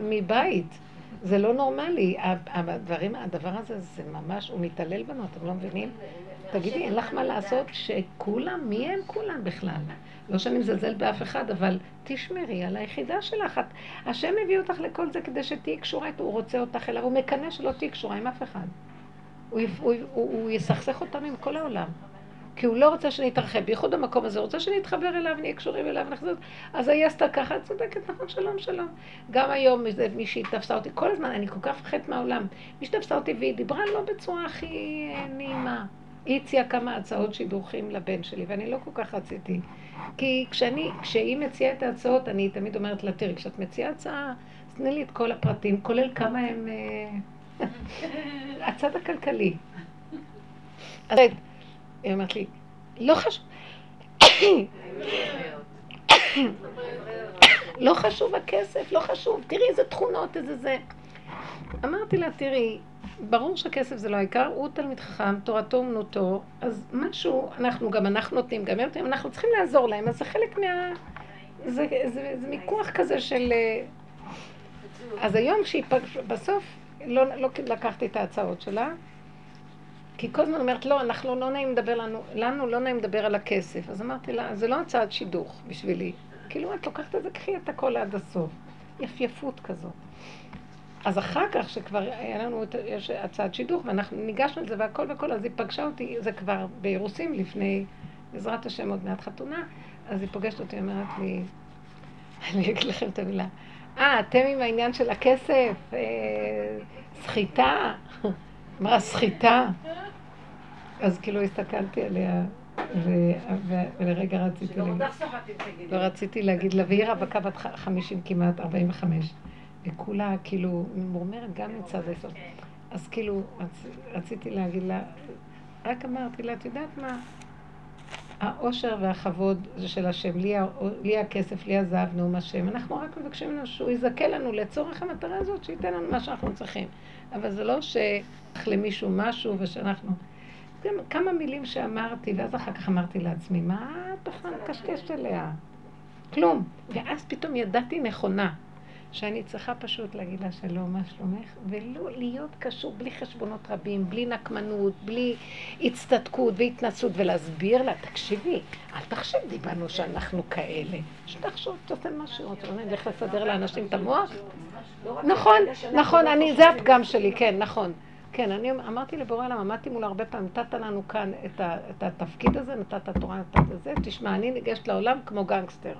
מבית. זה לא נורמלי. הדברים, הדבר הזה, זה ממש, הוא מתעלל בנו, אתם לא מבינים? תגידי, אין לך מה לעשות שכולם, מי הם כולם בכלל? לא שאני מזלזל באף אחד, אבל תשמרי על היחידה שלך. את, השם הביא אותך לכל זה כדי שתהיי קשורה איתו, הוא רוצה אותך אליו, הוא מקנא שלא תהיי קשורה עם אף אחד. הוא, הוא, הוא, הוא יסכסך אותנו עם כל העולם. כי הוא לא רוצה שנתרחב, בייחוד המקום הזה, הוא רוצה שנתחבר אליו, נהיה קשורים אליו, נחזור. אז היא עשתה ככה, צודקת, נכון, שלום, שלום. גם היום מישהי תפסה אותי, כל הזמן, אני כל כך מפחדת מהעולם. מישהי תפסה אותי והיא דיברה לא בצורה הכי נעימה. היא הציעה כמה הצעות שידוכים לבן שלי, ואני לא כל כך רציתי. כי כשאני, כשהיא מציעה את ההצעות, אני תמיד אומרת לה, תראי, כשאת מציעה הצעה, אז תני לי את כל הפרטים, כולל כמה הם... אה, הצד הכלכלי. אז היא אומרת לי, לא חשוב... לא חשוב הכסף, לא חשוב, תראי איזה תכונות, איזה זה. אמרתי לה, תראי, ברור שהכסף זה לא העיקר, הוא תלמיד חכם, תורתו אומנותו, אז משהו, אנחנו, גם אנחנו נותנים, גם הם נותנים, אנחנו צריכים לעזור להם, אז זה חלק מה... זה, זה, זה מיקוח כזה של... אז היום שהיא פגשה, בסוף לא, לא לקחתי את ההצעות שלה, כי כל הזמן אומרת, לא, אנחנו לא נעים לדבר לנו, לנו לא נעים לדבר על הכסף. אז אמרתי לה, זה לא הצעת שידוך בשבילי. כאילו, את לוקחת את זה, קחי את הכל עד הסוף. יפייפות כזאת. אז אחר כך, שכבר היה לנו את, הצעת שידוך, ואנחנו ניגשנו לזה והכל והכל, אז היא פגשה אותי, זה כבר באירוסים לפני, בעזרת השם, עוד מעט חתונה, אז היא פוגשת אותי, אומרת לי, אני אגיד לכם את המילה, אה, אתם עם העניין של הכסף, אה, סחיטה, אמרה סחיטה. אז כאילו הסתכלתי עליה, ולרגע רציתי להגיד, לא רציתי להגיד לה, והיא רווקה בת חמישים כמעט, ארבעים וחמש, וכולה כאילו ממורמרת גם מצד היסוד. אז כאילו רציתי להגיד לה, רק אמרתי לה, את יודעת מה? העושר והכבוד זה של השם, לי, לי הכסף, לי הזהב, נאום השם. אנחנו רק מבקשים ממנו שהוא יזכה לנו לצורך המטרה הזאת, שייתן לנו מה שאנחנו צריכים. אבל זה לא שצריך למישהו משהו ושאנחנו... כמה מילים שאמרתי, ואז אחר כך אמרתי לעצמי, מה את בכלל מקשקשת עליה? כלום. ואז פתאום ידעתי נכונה. שאני צריכה פשוט להגיד לה שלום, מה שלומך, ולא להיות קשור בלי חשבונות רבים, בלי נקמנות, בלי הצטדקות והתנסות, ולהסביר לה, תקשיבי, אל תחשבי בנו שאנחנו כאלה. שתחשוב, תותן מה שהיא רוצה, אני אלך לסדר לאנשים את המוח? נכון, נכון, זה הפגם שלי, כן, נכון. כן, אני אמרתי לבורא עולם, עמדתי מול הרבה פעמים, נתת לנו כאן את, ה, את התפקיד הזה, נתת תורה, נתת זה, תשמע, אני ניגשת לעולם כמו גנגסטר.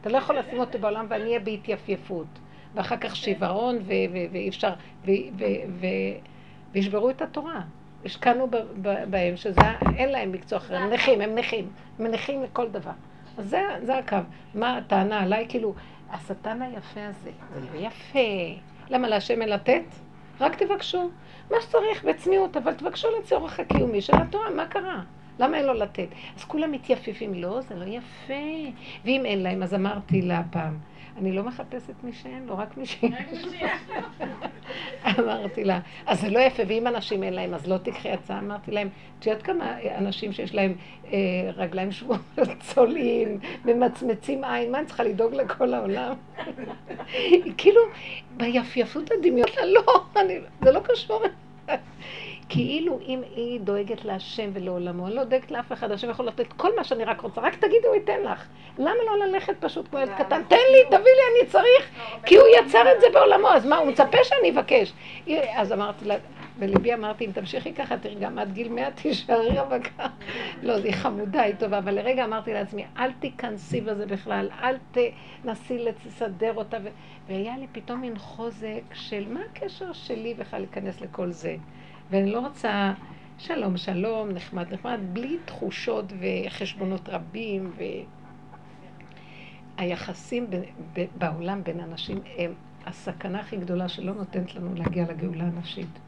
אתה לא יכול לשים אותי בעולם ואני אהיה בהתייפייפות. ואחר כך שיוורון, ו- ו- ואי אפשר, וישברו את התורה. השקענו בהם, שזה, אין להם מקצוע אחר, הם נכים, הם נכים, הם נכים לכל דבר. אז זה, זה הקו. מה הטענה עליי? כאילו, השטן היפה הזה, זה לא יפה. למה להשם אין לתת? רק תבקשו. מה שצריך, בצניעות, אבל תבקשו לצורך הקיומי של התורה, מה קרה? למה אין לו לתת? אז כולם מתייפפים, לא, זה לא יפה. ואם אין להם, אז אמרתי לה פעם, אני לא מחפשת מי שאין לו, רק מי שיש. אמרתי לה, אז זה לא יפה, ואם אנשים אין להם, אז לא תקחי הצעה. אמרתי להם, את יודעת כמה אנשים שיש להם אה, רגליים שבועות, צולעים, ממצמצים עין, מה אני צריכה לדאוג לכל העולם? כאילו, ביפייפות הדמיון, לא, אני, זה לא קשור. כאילו אם היא דואגת להשם ולעולמו, אני לא דואגת לאף אחד, השם יכול לתת כל מה שאני רק רוצה, רק תגידי, הוא ייתן לך. למה לא ללכת פשוט כמו ילד קטן? תן לי, תביא לי, אני צריך, כי הוא יצר את זה בעולמו, אז מה, הוא מצפה שאני אבקש. אז אמרתי לה, בליבי אמרתי, אם תמשיכי ככה, תראי, גם עד גיל מאה תישארי רווקה. לא, היא חמודה, היא טובה, אבל לרגע אמרתי לעצמי, אל תיכנסי בזה בכלל, אל תנסי לסדר אותה. והיה לי פתאום מין חוזק של מה הקשר שלי בכלל להיכנס לכל זה. ואני לא רוצה שלום, שלום, נחמד, נחמד, בלי תחושות וחשבונות רבים. והיחסים ב- ב- בעולם בין אנשים הם הסכנה הכי גדולה שלא נותנת לנו להגיע לגאולה הנפשית.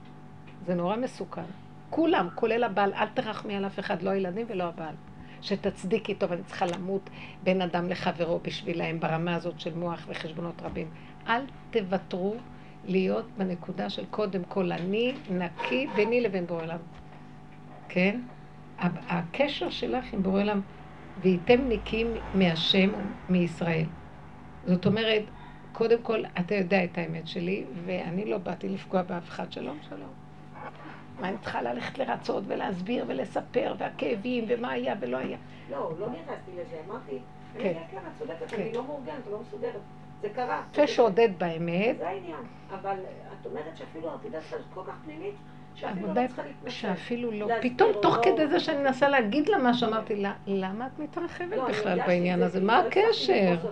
זה נורא מסוכן. כולם, כולל הבעל, אל תרחמי על אף אחד, לא הילדים ולא הבעל. שתצדיקי, טוב, אני צריכה למות בין אדם לחברו בשבילהם ברמה הזאת של מוח וחשבונות רבים. אל תוותרו להיות בנקודה של קודם כל אני נקי ביני לבין בורא עולם. כן? הקשר שלך עם בורא עולם, והייתם נקיים מהשם מישראל. זאת אומרת, קודם כל, אתה יודע את האמת שלי, ואני לא באתי לפגוע באף אחד. שלום, שלום. מה אני צריכה ללכת לרצות ולהסביר ולספר, והכאבים, ומה היה ולא היה. לא, לא נכנסתי לזה, אמרתי, אני כן. כן, כן, את צודקת, כן. אני לא מאורגנת, לא מסודרת. זה קרה. יפה שעודד באמת, זה העניין. אבל את אומרת שאפילו העבודה שלך כל כך פנימית, שאפילו לא צריכה להתנצל. שאפילו לא, פתאום או תוך לא. כדי זה שאני מנסה להגיד לה משהו, אמרתי לה, למה את מתרחבת לא, בכלל בעניין הזה? זה, מה לא הצלחתי הקשר?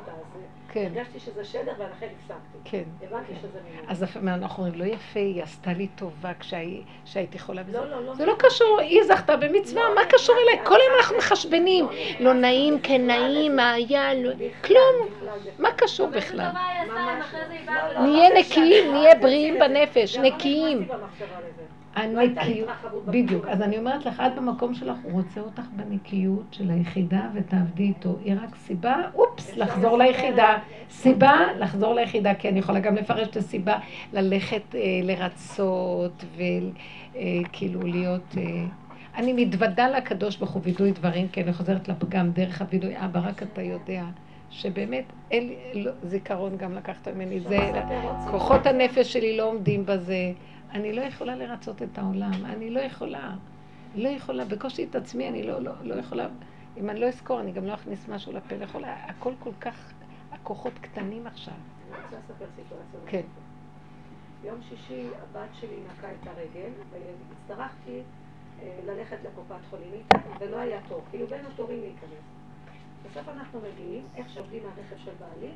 כן, הרגשתי שזה שדר ולכן הפסקתי. כן. הבנתי שזה ממנו. אז אנחנו אומרים, לא יפה, היא עשתה לי טובה כשהי- כשהייתי חולה בזה. לא, לא, לא. זה לא קשור, היא זכתה במצווה, לא, מה לא, קשור לא, אליי? לא, כל היום לא, אנחנו לא, מחשבנים. לא, לא נעים, כן נעים, מה היה, לא- כלום. מה קשור בכלל? לא. לא. נהיה לא, נקיים, לא, נהיה לא, בריאים. בנפש, לא נקיים. לא הנקיות, התרחבות בדיוק. אז. אני אומרת לך, את במקום שלך, הוא רוצה אותך בנקיות של היחידה ותעבדי איתו. היא רק סיבה, אופס, לחזור ליחידה. סיבה, לחזור ליחידה, כי אני יכולה גם לפרש את הסיבה, ללכת אה, לרצות וכאילו להיות... אה, אני מתוודה לקדוש ברוך הוא וידוי דברים, כי אני חוזרת לפגם דרך הווידוי. אבא, רק אתה יודע שבאמת אין לי לא, זיכרון גם לקחת ממני. זה, כוחות הנפש שלי לא עומדים בזה. אני לא יכולה לרצות את העולם, אני לא יכולה. לא יכולה, בקושי את עצמי, אני לא, לא, לא יכולה. אם אני לא אזכור, אני גם לא אכניס משהו לפה לאכול. הכל כל כך, הכוחות קטנים עכשיו. אני רוצה לספר סיטואציה. כן. ביום שישי הבת שלי נקעה את הרגל, והצטרכתי אה, ללכת לקופת חולים איתה, ולא היה תור, כאילו בין התורים להיכנס. בסוף אנחנו מגיעים, איך שעובדים מהרכב של בעלי,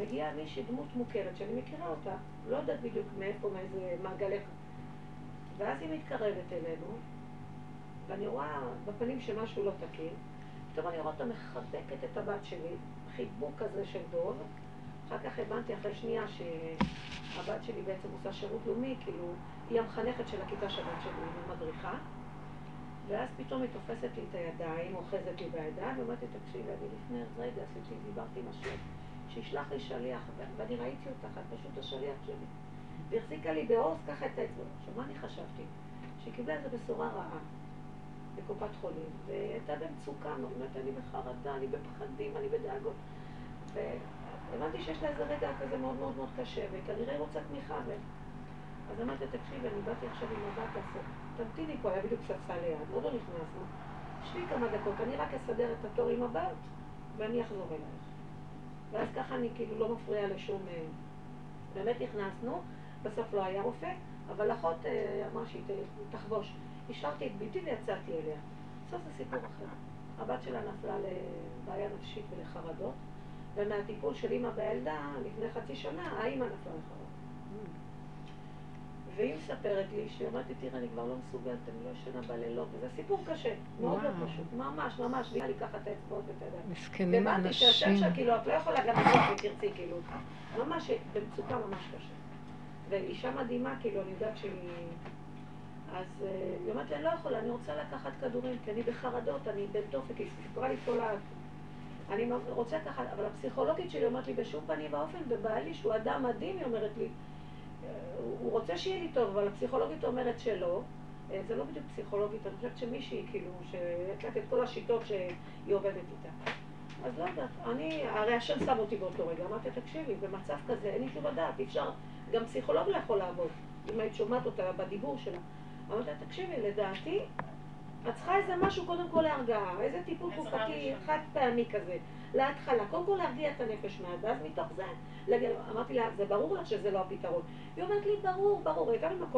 מגיעה מישהי דמות מוכרת שאני מכירה אותה, לא יודעת בדיוק מאיפה, מאיזה מעגלי... ואז היא מתקרבת אלינו, ואני רואה בפנים שמשהו לא תקין, פתאום אני רואה אותה מחבקת את הבת שלי, חיבוק כזה של דוב, אחר כך הבנתי אחרי שנייה שהבת שלי בעצם עושה שירות לאומי, כאילו, היא המחנכת של הכיתה של הבת שלי, היא המדריכה. ואז פתאום היא תופסת לי את הידיים, אוחזת לי בידיים, ואמרתי, תקשיבי, אני לפני רגע עשיתי, דיברתי עם השם, שישלח לי שליח, ואני ראיתי אותך, את פשוט השליח שלי. והחזיקה לי בעוז ככה את האצבע. עכשיו, מה אני חשבתי? שהיא קיבלה איזו בשורה רעה בקופת חולים, והייתה במצוקה, אומרת, אני בחרדה, אני בפחדים, אני בדאגות. והבנתי שיש לה איזה רגע כזה מאוד מאוד מאוד קשה, וכנראה רוצה תמיכה. ו... אז אמרתי, תקשיבי, אני באתי עכשיו עם הבת לעשות, תמתיני פה, היה בדיוק ספסל ליד, עוד לא נכנסנו. שבי כמה דקות, אני רק אסדר את התור עם הבת, ואני אחזור אלייך. ואז ככה אני כאילו לא מפריעה לשום... אה, באמת נכנסנו, בסוף לא היה רופא, אבל אחות אה, אמרה שהיא תחבוש. השארתי את בתי ויצאתי אליה. בסוף זה סיפור אחר. הבת שלה נפלה לבעיה נפשית ולחרדות, ומהטיפול של אימא בילדה לפני חצי שנה, האימא נפלה לחרדות. והיא מספרת לי, שהיא אומרת לי, תראה, אני כבר לא מסוגלת, אני לא ישנה בלילות, וזה סיפור קשה, מאוד לא. פשוט, ממש, ממש, והיא לי ככה את האצבעות ואתה יודע. מסכנים האנשים. שהשם שלה, כאילו, את לא יכולה גם לעשות ותרצי, כאילו, ממש במצוקה ממש קשה. ואישה מדהימה, כאילו, אני יודעת שהיא... אז אה, היא אומרת לי, אני לא יכולה, אני רוצה לקחת כדורים, כי אני בחרדות, אני בדופק, היא סיפרה לי כל ה... אני רוצה לקחת, אבל הפסיכולוגית שלי אומרת לי, בשום פנים ואופן, ובעלי, שהוא אדם מדהים, היא אומרת לי, הוא רוצה שיהיה לי טוב, אבל הפסיכולוגית אומרת שלא. אה, זה לא בדיוק פסיכולוגית, אני חושבת שמישהי, כאילו, שיש לה את כל השיטות שהיא עובדת איתה. אז לא יודעת, אני, הרי השם שם אותי באותו רגע, אמרתי, תקשיבי, במצב כזה אין לי שום לדעת, אי אפשר, גם פסיכולוג לא יכול לעבוד, אם היית שומעת אותה בדיבור שלה. אמרתי לה, תקשיבי, לדעתי, את צריכה איזה משהו קודם כל להרגעה, איזה טיפול תרופתי חד פעמי כזה, להתחלה, קודם כל להרגיע את הנפש מעט, ואז מתוך זה, אמרתי לה, זה ברור לך שזה לא הפתרון. היא אומרת לי, ברור, ברור, הייתה במקום